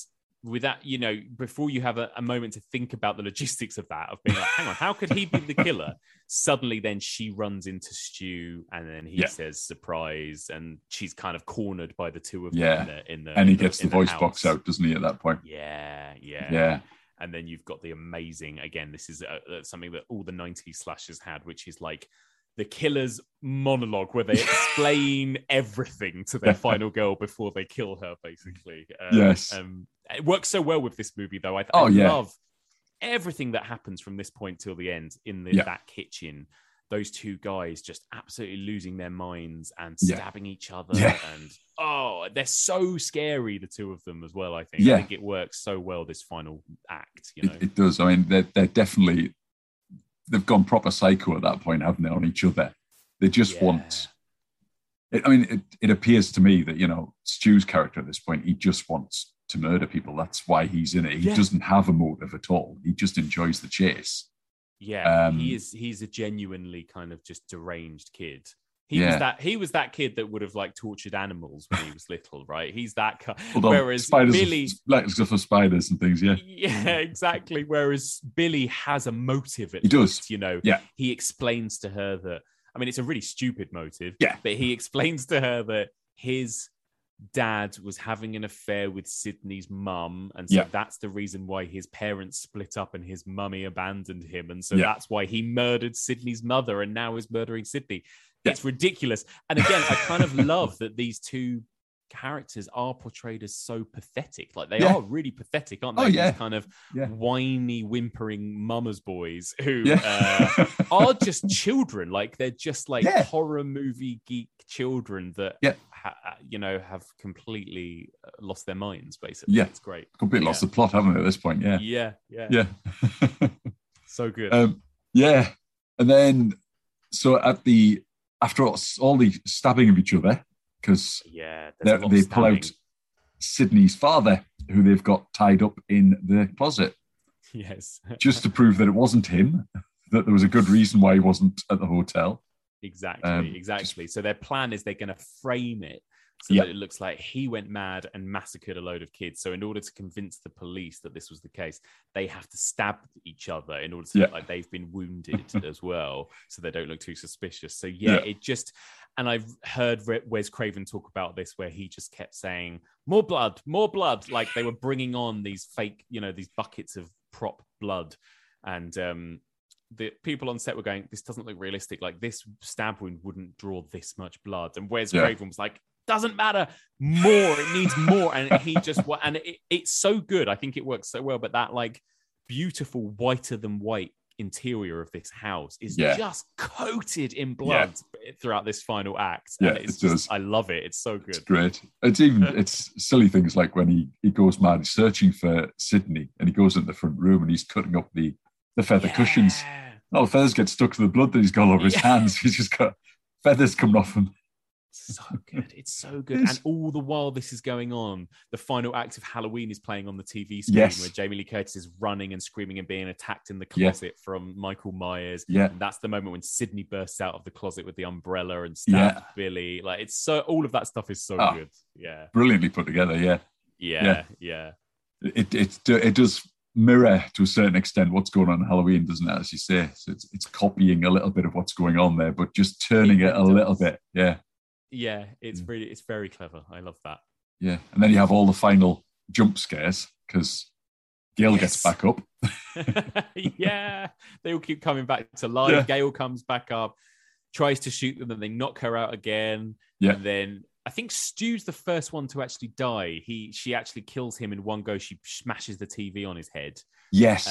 with that, you know, before you have a, a moment to think about the logistics of that, of being like, hang on, how could he be the killer? Suddenly, then she runs into Stu, and then he Yeah. says surprise, and she's kind of cornered by the two of Yeah. them in the, in the and he the- gets the in voice house. box out, doesn't he? At that point. Yeah, yeah, Yeah. and then you've got the amazing again this is uh, uh, something that all the 90s slashers had which is like the killer's monologue where they explain everything to their final girl before they kill her basically um, Yes. um, it works so well with this movie though i, Oh, I yeah. love everything that happens from this point till the end in the, Yeah. that kitchen those two guys just absolutely losing their minds and Yeah. stabbing each other Yeah. and oh they're so scary the two of them as well i think Yeah. i think it works so well this final act you know It, it does. I mean, they're, they're definitely they've gone proper psycho at that point, haven't they, on each other? They just Yeah. want. It, I mean, it, it appears to me that you know Stu's character at this point, he just wants to murder people. That's why he's in it. He Yeah. doesn't have a motive at all. He just enjoys the chase. Yeah, Um, he is. He's a genuinely kind of just deranged kid. He Yeah. was that. He was that kid that would have like tortured animals when he was little, right? He's that. Ki- Hold on, Whereas spiders, Billy, like stuff for spiders and things. Yeah, yeah, exactly. Whereas Billy has a motive. At He does. You know, Yeah. He explains to her that. I mean, it's a really stupid motive. Yeah. But he explains to her that his dad was having an affair with Sidney's mum, and so Yeah. that's the reason why his parents split up and his mummy abandoned him, and so Yeah. that's why he murdered Sidney's mother and now is murdering Sidney. Yeah. It's ridiculous. And again, I kind of love that these two characters are portrayed as so pathetic. Like they Yeah. are really pathetic, aren't Oh, they? yeah. These kind of Yeah. whiny, whimpering mama's boys who Yeah. uh, are just children. Like they're just like horror movie geek children that, Yeah. ha- you know, have completely uh, lost their minds. Basically, Yeah. it's great. Completely lost the plot, haven't they, at this point? Yeah. Yeah, yeah, Yeah. So good. um, yeah. And then, so at the, after all, all the stabbing of each other, because yeah, they, there's a lot they pull out. Sidney's father, who they've got tied up in the closet, Yes, just to prove that it wasn't him, that there was a good reason why he wasn't at the hotel. Exactly, Um, exactly. So their plan is they're going to frame it so Yeah. that it looks like he went mad and massacred a load of kids. So in order to convince the police that this was the case, they have to stab each other in order to look like they've been wounded as well, so they don't look too suspicious. So yeah, Yeah. it just. And I've heard Wes Craven talk about this, where he just kept saying, "More blood, more blood!" Like they were bringing on these fake, you know, these buckets of prop blood, and um, the people on set were going, "This doesn't look realistic. Like this stab wound wouldn't draw this much blood." And Wes Yeah. Craven was like, "Doesn't matter, more. It needs more." And he just and it, it's so good. I think it works so well. But that like beautiful whiter than white interior of this house is Yeah. just coated in blood throughout this final act. Yeah, and it's it just, does. I love it. It's so It's good. great. It's even it's silly things like when he, he goes mad he's searching for Sidney and he goes into the front room and he's cutting up the the feather cushions. Yeah. All the feathers get stuck to the blood that he's got all over his hands. He's just got feathers coming off him. So good. It's so good. And all the while this is going on, the final act of Halloween is playing on the TV screen Yes. where Jamie Lee Curtis is running and screaming and being attacked in the Yeah. closet from Michael Myers. Yeah. And that's the moment when Sidney bursts out of the closet with the umbrella and Yeah. stabs Billy. Like it's so all of that stuff is so Ah. good. Yeah. Brilliantly put together, yeah. Yeah. Yeah. It it it does mirror to a certain extent what's going on in Halloween, doesn't it? As you say, so it's it's copying a little bit of what's going on there, but just turning It it, a really little bit. Yeah, Yeah. It's Mm. really it's very clever. I love that. yeah. And then you have all the final jump scares because Gale gets back up. yeah, they all keep coming back to life. Yeah. Gale comes back up, tries to shoot them, and they knock her out again. Yeah. And then I think Stu's the first one to actually die. He she actually kills him in one go. She smashes the TV on his head Yes.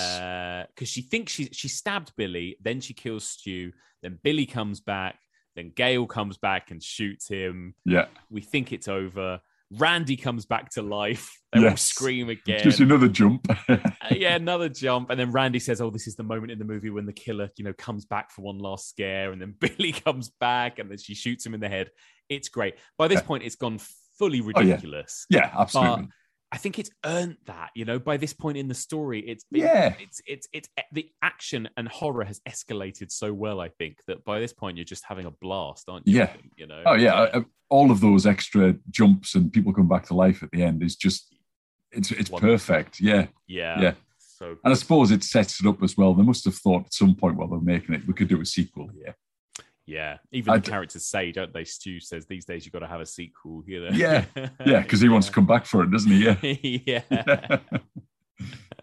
because she thinks she she stabbed Billy. Then she kills Stu. Then Billy comes back. Then Gale comes back and shoots him. yeah. We think it's over. Randy comes back to life. They all scream again. Just another jump. Uh, yeah, another jump, and then Randy says, "Oh, this is the moment in the movie when the killer, you know, comes back for one last scare." And then Billy comes back, and then she shoots him in the head. It's great. By this Yeah. point, it's gone fully Oh, yeah. ridiculous. yeah, absolutely. I think it's earned that. You know, by this point in the story, it's been, Yeah. it's it's it's the action and horror has escalated so well. I think that by this point, you're just having a blast, aren't you? Yeah. think, you know. Oh yeah, uh, all of those extra jumps and people come back to life at the end is just it's it's Wonderful. perfect. Yeah, yeah, yeah. So and I suppose it sets it up as well. They must have thought at some point while they're making it, we could do a sequel. Yeah, Yeah, even the d- characters say, don't they? Stu says these days you've got to have a sequel. You know? Yeah, yeah, because he wants to come back for it, doesn't he? Yeah, yeah,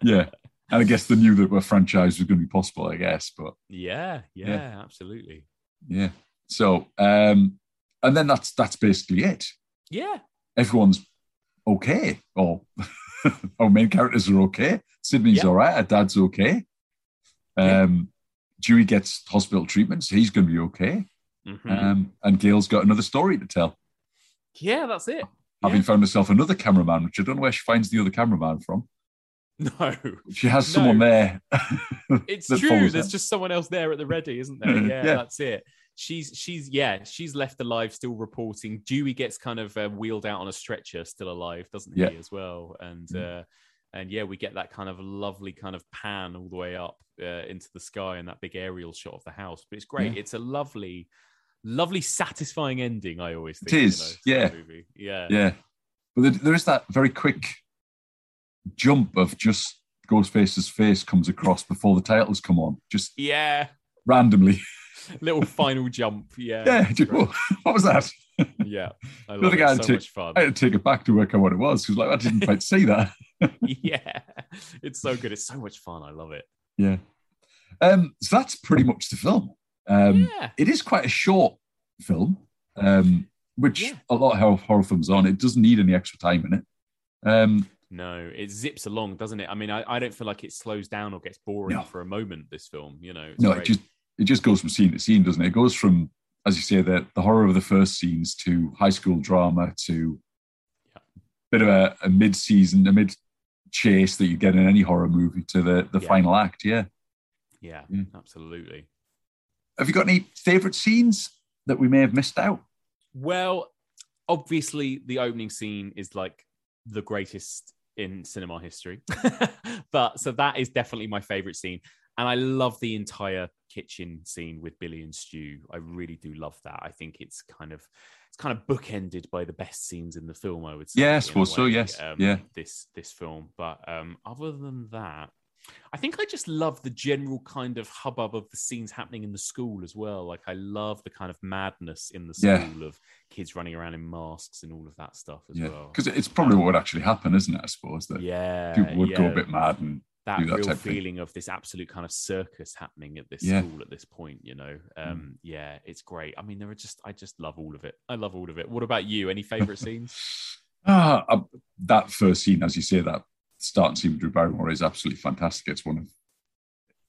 yeah. And I guess they knew that a franchise was going to be possible. I guess, but yeah, yeah, Yeah. absolutely. yeah. So, um, and then that's that's basically it. Yeah, Everyone's okay, or our main characters are okay. Sidney's Yeah. all right. Her dad's okay. Um, Dewey gets hospital treatments, he's going to be okay. Mhm. Um, and Gale's got another story to tell, yeah, that's it. having Yeah. found herself another cameraman, which I don't know where she finds the other cameraman from. No, She has someone there. it's true. There's her. just someone else there at the ready, isn't there? Yeah, Yeah. that's it. She's she's yeah, she's left alive, still reporting. Dewey gets kind of uh, wheeled out on a stretcher, still alive, doesn't he Yeah. as well? And Mm. uh, and yeah, we get that kind of lovely kind of pan all the way up uh, into the sky and that big aerial shot of the house. But it's great. Yeah. It's a lovely, lovely, satisfying ending. I always It think. you know, yeah. movie. yeah, yeah. But there, is that very quick jump of just Ghostface's face comes across before the titles come on, just yeah. randomly. Little final jump. Yeah, Yeah, just. What was that? yeah. I love it. So to- much fun. I had to take it back to work out what it was because, like, I didn't quite see that. yeah, it's so good. It's so much fun. I love it. Yeah. Um, so that's pretty much the film. Um, yeah, It is quite a short film, um, which Yeah. a lot of horror, horror films are on. It doesn't need any extra time in it. Um, No, it zips along, doesn't it? I mean, I, I don't feel like it slows down or gets boring No. for a moment. This film, you know, no, great. it just it just goes from scene to scene, doesn't it? It goes from, as you say, the the horror of the first scenes to high school drama to Yeah. bit of a, a mid season, a mid chase that you get in any horror movie to the the Yeah. final act. Yeah. yeah, Yeah. absolutely. Have you got any favorite scenes that we may have missed out? Well, obviously, the opening scene is like the greatest in cinema history. but so that is definitely my favorite scene. And I love the entire kitchen scene with Billy and Stu. I really do love that. I think it's kind of it's kind of bookended by the best scenes in the film, I would say. Yeah, in a suppose so, way, yes. Yeah. This this film. But um other than that, I think I just love the general kind of hubbub of the scenes happening in the school as well. Like I love the kind of madness in the school Yeah. of kids running around in masks and all of that stuff as Yeah, well. because it's probably what would actually happen, isn't it? I suppose that Yeah, people would go a bit mad and that, that real feeling of this absolute kind of circus happening at this Yeah. Mm. school at this point. You know, um, yeah, it's great. I mean, there are just I just love all of it. I love all of it. What about you? Any favorite scenes? Ah, uh, that first scene, as you say, that starting scene with Drew Barrymore is absolutely fantastic. It's one of,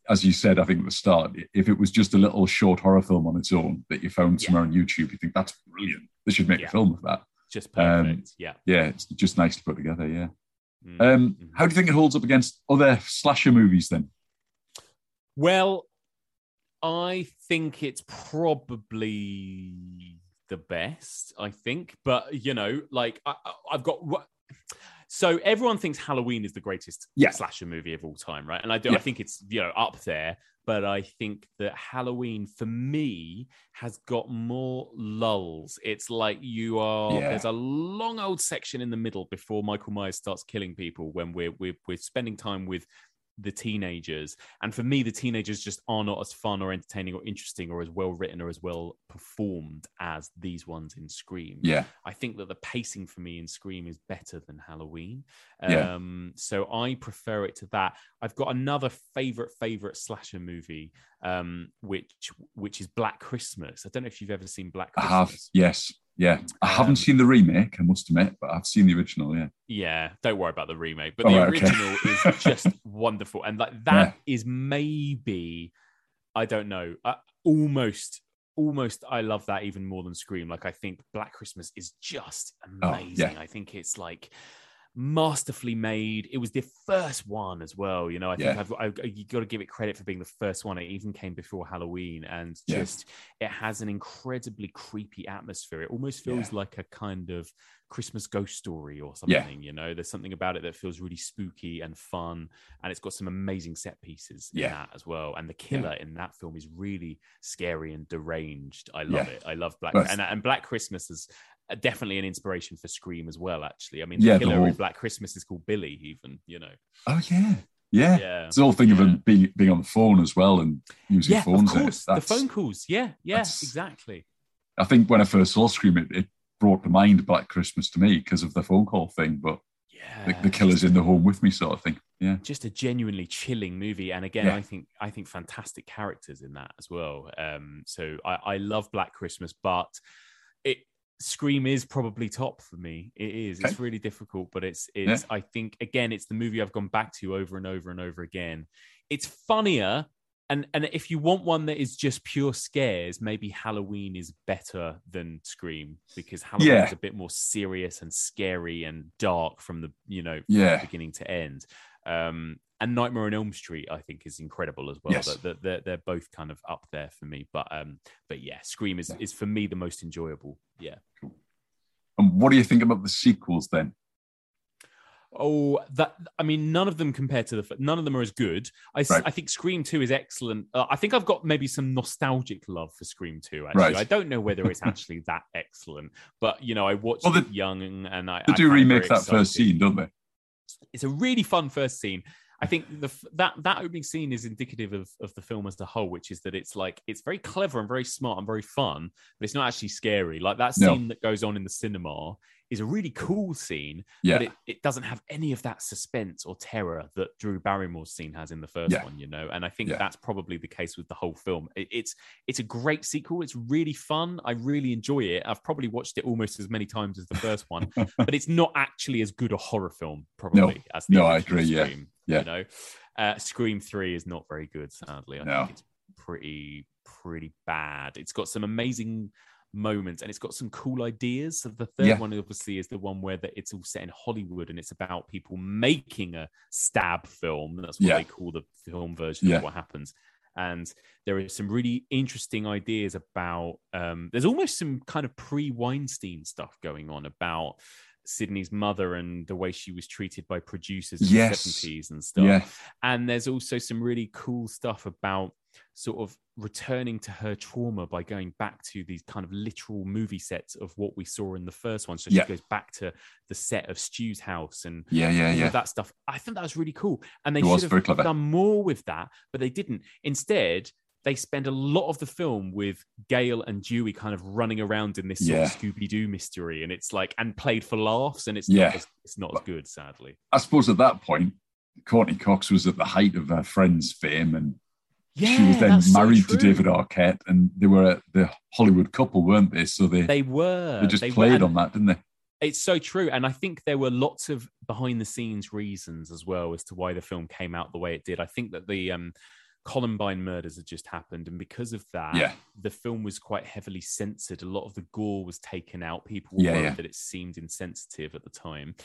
as you said, I think at the start, if it was just a little short horror film on its own that you found Yeah. somewhere on YouTube, you think that's brilliant. They should make Yeah. a film of that. Just Um, perfect. yeah. Yeah, it's just nice to put together. Yeah. Mm, Um, mhm. How do you think it holds up against other slasher movies then? Well, I think it's probably the best. I think, but you know, like I, I've got. So everyone thinks Halloween is the greatest Yeah. slasher movie of all time, right? And I do. Yeah. I think it's you know up there. But I think that Halloween for me has got more lulls. It's like you are. Yeah. There's a long old section in the middle before Michael Myers starts killing people when we're we're, we're spending time with the teenagers. And for me, the teenagers just are not as fun or entertaining or interesting or as well written or as well performed as these ones in Scream. Yeah. I think that the pacing for me in Scream is better than Halloween. Yeah. Um, so I prefer it to that. I've got another favorite, favorite slasher movie, um, which which is Black Christmas. I don't know if you've ever seen Black I have. Yes. Yeah. I Um, haven't seen the remake, I must admit, but I've seen the original. Yeah. Yeah, don't worry about the remake, but the right, okay. original is just wonderful, and like that is maybe I don't know, uh, almost, almost. I love that even more than Scream. Like I think Black Christmas is just Oh, amazing. yeah. I think it's like masterfully made. It was the first one as well. You know, I think Yeah. I've, I, you got to give it credit for being the first one. It even came before Halloween, and Yeah. just it has an incredibly creepy atmosphere. It almost feels like a kind of Christmas ghost story or Yeah. something. You know, there's something about it that feels really spooky and fun, and it's got some amazing set pieces in Yeah. that as well. And the killer in that film is really scary and deranged. I love Yeah. it. I love Black and, and Black Christmas is uh, definitely an inspiration for Scream as well. Actually, I mean, Yeah, the the killer whole- in Black Christmas is called Billy. Even you know, Oh, yeah. Yeah. Yeah. It's the whole thing of him being, being on the phone as well and using yeah, phones. of course, the phone calls. Yeah, yeah, exactly. I think when I first saw Scream, it, it brought to mind Black Christmas to me because of the phone call thing, but Yeah, the, the killer's in the home with me sort of thing. Yeah. just a genuinely chilling movie and again Yeah. i think i think fantastic characters in that as well um so i i love black christmas but it scream is probably top for me it is it's really difficult but it's it's i think again it's the movie i've gone back to over and over and over again it's funnier and and if you want one that is just pure scares maybe halloween is better than scream because halloween Yeah. is a bit more serious and scary and dark from the you know Yeah. beginning to end. Um, and Nightmare on Elm Street, I think, is incredible as well. Yes. That- They're, they're both kind of up there for me. But um, but yeah, Scream is, is for me the most enjoyable. Yeah. And what do you think about the sequels then? Oh, that I mean, none of them compared to the none of them are as good. I, Right. I think Scream Two is excellent. Uh, I think I've got maybe some nostalgic love for Scream Two. Actually, Right. I don't know whether it's actually that excellent, but you know, I watched Well, it young and I They I do remake that first scene, don't they? it's a really fun first scene. I think the that that opening scene is indicative of of the film as a whole, which is that it's like it's very clever and very smart and very fun, but it's not actually scary. Like that No. scene that goes on in the cinema is a really cool scene, Yeah. but it, it doesn't have any of that suspense or terror that Drew Barrymore's scene has in the first Yeah. one, you know. And I think Yeah. that's probably the case with the whole film. It, it's it's a great sequel. It's really fun. I really enjoy it. I've probably watched it almost as many times as the first one, but it's not actually as good a horror film, probably as the No, I agree, yeah. Yeah. You know, uh, Scream Three is not very good. Sadly, I No. think it's pretty pretty bad. It's got some amazing moments and it's got some cool ideas. So the third Yeah. one obviously is the one where the, it's all set in Hollywood and it's about people making a stab film. That's what Yeah. they call the film version Yeah. of what happens. And there are some really interesting ideas about. Um, there's almost some kind of pre-Weinstein stuff going on about Sidney's mother and the way she was treated by producers in Yes. the 70s and stuff Yeah. and there's also some really cool stuff about sort of returning to her trauma by going back to these kind of literal movie sets of what we saw in the first one so she Yeah. goes back to the set of Stu's house and Yeah, yeah, yeah. that stuff i think that was really cool and they it should have done more with that but they didn't instead they spend a lot of the film with Gale and Dewey kind of running around in this sort Yeah. of Scooby Doo mystery, and it's like and played for laughs, and it's Yeah. not as, it's not as good, sadly. I suppose at that point, Courteney Cox was at the height of her friend's fame, and she was then that's so married to. David Arquette, and they were the Hollywood couple, weren't they? So they They were. they just They played and- on that, didn't they? It's so true. And I think there were lots of behind the scenes reasons as well as to why the film came out the way it did. I think that the um, Columbine murders had just happened. And because of that, Yeah. the film was quite heavily censored. A lot of the gore was taken out. People were Yeah, worried yeah. that it seemed insensitive at the time.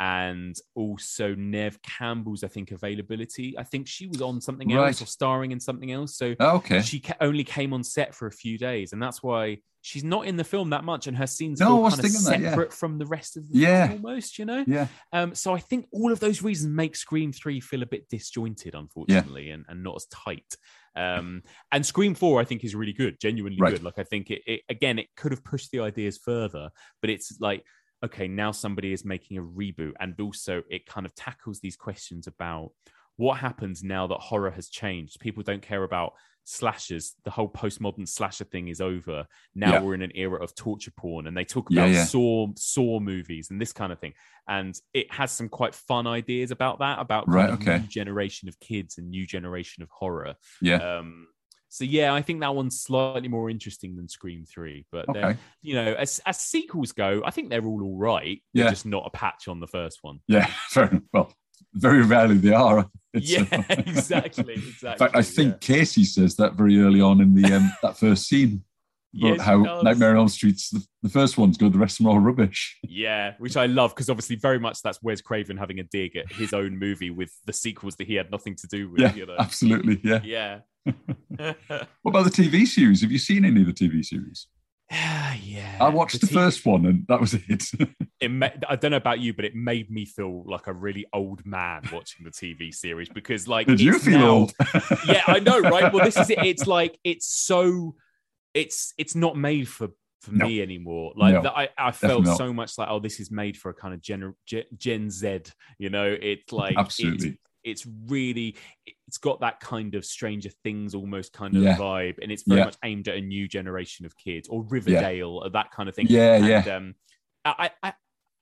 And also Neve Campbell's, I think, availability. I think she was on something else Right. or starring in something else. So Oh, okay. she ca- only came on set for a few days. And that's why she's not in the film that much. And her scenes No, feel kind of thinking that, yeah. separate from the rest of the Yeah. film almost, you know? Yeah. Um, so I think all of those reasons make Scream 3 feel a bit disjointed, unfortunately, and, and not as tight. Um, and Scream 4, I think, is really good, genuinely Right. good. Like, I think it, it, again, it could have pushed the ideas further, but it's like, okay, now somebody is making a reboot. And also, it kind of tackles these questions about what happens now that horror has changed. People don't care about slashers. The whole postmodern slasher thing is over. Now Yeah. we're in an era of torture porn, and they talk about yeah. Saw Saw movies and this kind of thing. And it has some quite fun ideas about that, about Right, okay. new generation of kids and new generation of horror. Yeah. Um, so yeah, I think that one's slightly more interesting than Scream Three. But Okay. you know, as as sequels go, I think they're all all right. They're Yeah. just not a patch on the first one. Yeah. Fair. Well, very rarely they are. It's, yeah, uh, exactly, exactly. In fact, I think Casey says that very early on in the um, that first scene. Yes, how. Nightmare on Elm Street's the, the first one's good, the rest of them are all rubbish. Yeah, which I love because obviously very much that's Wes Craven having a dig at his own movie with the sequels that he had nothing to do with. Yeah, you know? absolutely. Yeah. Yeah. What about the TV series? Have you seen any of the TV series? Ah, yeah. I watched the, T- first one, and that was it. It ma- I don't know about you, but it made me feel like a really old man watching the TV series because, like, Did you feel now- old? yeah, I know, right? Well, this is it. It's like it's so, it's it's not made for for No. me anymore. Like No, that, I I felt so much like, oh, this is made for a kind of Gen Gen, Gen Z. You know, it's like Absolutely. It's, it's really it's got that kind of Stranger Things almost kind of Yeah. vibe, and it's very Yeah. much aimed at a new generation of kids or Riverdale or that kind of thing. Yeah, and, yeah. Um, I I.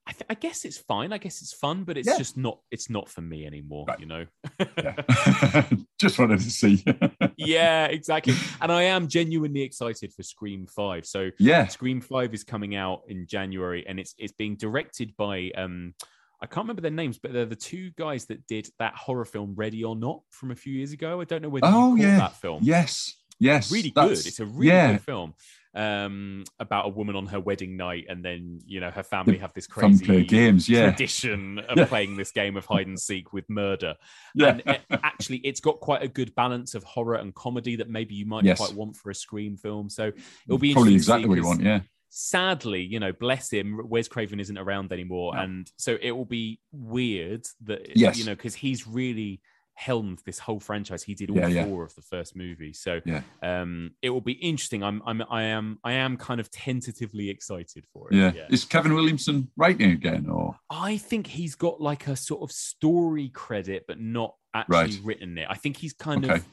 I, th- I guess it's fine. I guess it's fun, but it's Yeah. just not. It's not for me anymore. You know. Just wanted to see. yeah, exactly. And I am genuinely excited for Scream Five. So Yeah. Scream Five is coming out in January, and it's it's being directed by um I can't remember their names, but they're the two guys that did that horror film Ready or Not from a few years ago. I don't know whether oh you yeah. that film. Yes. Yes. Really good. It's a really yeah. good film um, about a woman on her wedding night, and then you know her family have this crazy games, yeah. tradition of Yeah. playing this game of hide and seek with murder. Yeah. And it- actually, it's got quite a good balance of horror and comedy that maybe you might Yes. quite want for a Scream film. So it'll be Probably interesting to see exactly what you want. Yeah. Sadly, you know, bless him, Wes Craven isn't around anymore, and so it will be weird that Yes. you know because he's really helmed this whole franchise. He did all Yeah, yeah. four of the first movie, so Yeah. um, it will be interesting. I'm, I'm, I am, I am kind of tentatively excited for it. Yeah. Is Kevin Williamson writing again, or I think he's got like a sort of story credit, but not actually Right. written it. I think he's kind Okay. of.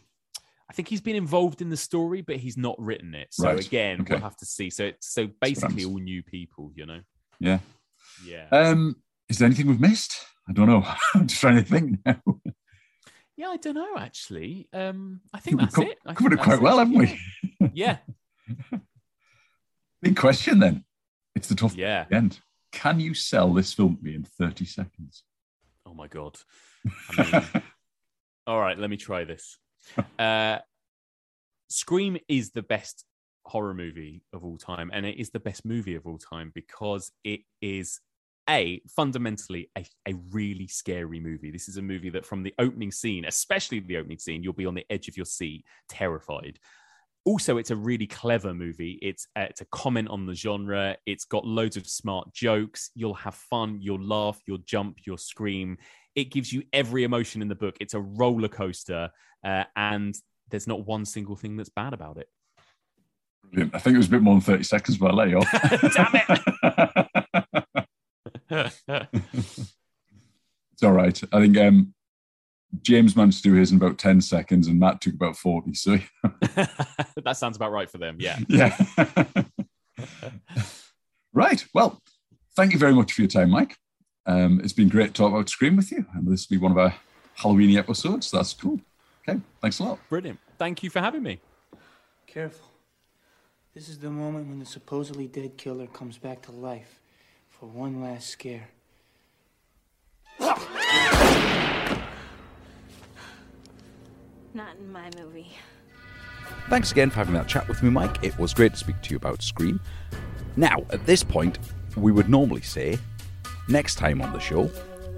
I think he's been involved in the story, but he's not written it. So Right. again, we'll have to see. So it's so basically all new people, you know. yeah? Yeah. Um, is there anything we've missed? I don't know. I'm just trying to think now. Yeah, I don't know actually. Um, I think that's co- it. I covered it quite well, haven't we? Yeah. Big question then. It's the tough Yeah. end. Can you sell this film to me in 30 seconds? Oh my god. I mean, all right, let me try this. Uh, Scream is the best horror movie of all time, and it is the best movie of all time because it is a fundamentally a, a really scary movie. This is a movie that, from the opening scene, especially the opening scene, you'll be on the edge of your seat, terrified. Also, it's a really clever movie. It's uh, it's a comment on the genre. It's got loads of smart jokes. You'll have fun. You'll laugh. You'll jump. You'll scream. It gives you every emotion in the book. It's a roller coaster, uh, and there's not one single thing that's bad about it. Brilliant. I think it was a bit more than 30 seconds, but I'll let you off. Damn it. it's all right. I think um, James managed to do his in about 10 seconds and Matt took about 40. So, that sounds about right for them. Yeah. yeah. right. Well, thank you very much for your time, Mike. Um, it's been great to talk about Scream with you. And this will be one of our Halloween episodes. That's cool. Okay. Thanks a lot. Brilliant. Thank you for having me. Careful. This is the moment when the supposedly dead killer comes back to life for one last scare. Not in my movie. Thanks again for having that chat with me, Mike. It was great to speak to you about Scream. Now, at this point, we would normally say, next time on the show,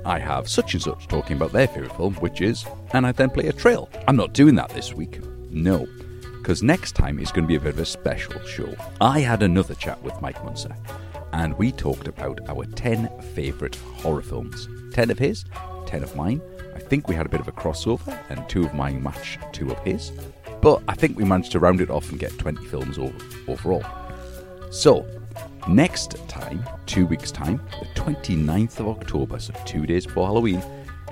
I have such and such talking about their favourite film, which is, and I then play a trail. I'm not doing that this week. No. Because next time is going to be a bit of a special show. I had another chat with Mike Muncer, and we talked about our 10 favourite horror films. 10 of his, 10 of mine. I think we had a bit of a crossover, and two of mine matched two of his. But I think we managed to round it off and get 20 films over, overall. So, next time, two weeks' time, the 29th of October, so two days before Halloween,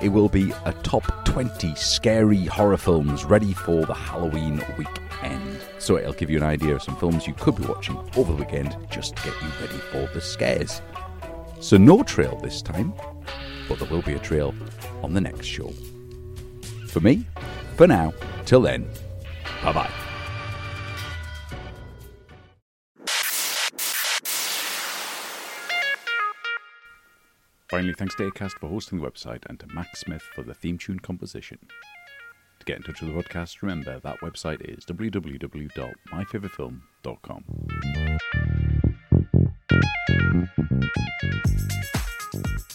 it will be a top 20 scary horror films ready for the Halloween weekend. So it'll give you an idea of some films you could be watching over the weekend just to get you ready for the scares. So no trail this time, but there will be a trail on the next show. For me, for now, till then, bye bye. Finally, thanks to Acast for hosting the website and to Max Smith for the theme tune composition. To get in touch with the podcast, remember that website is www.myfavoritefilm.com.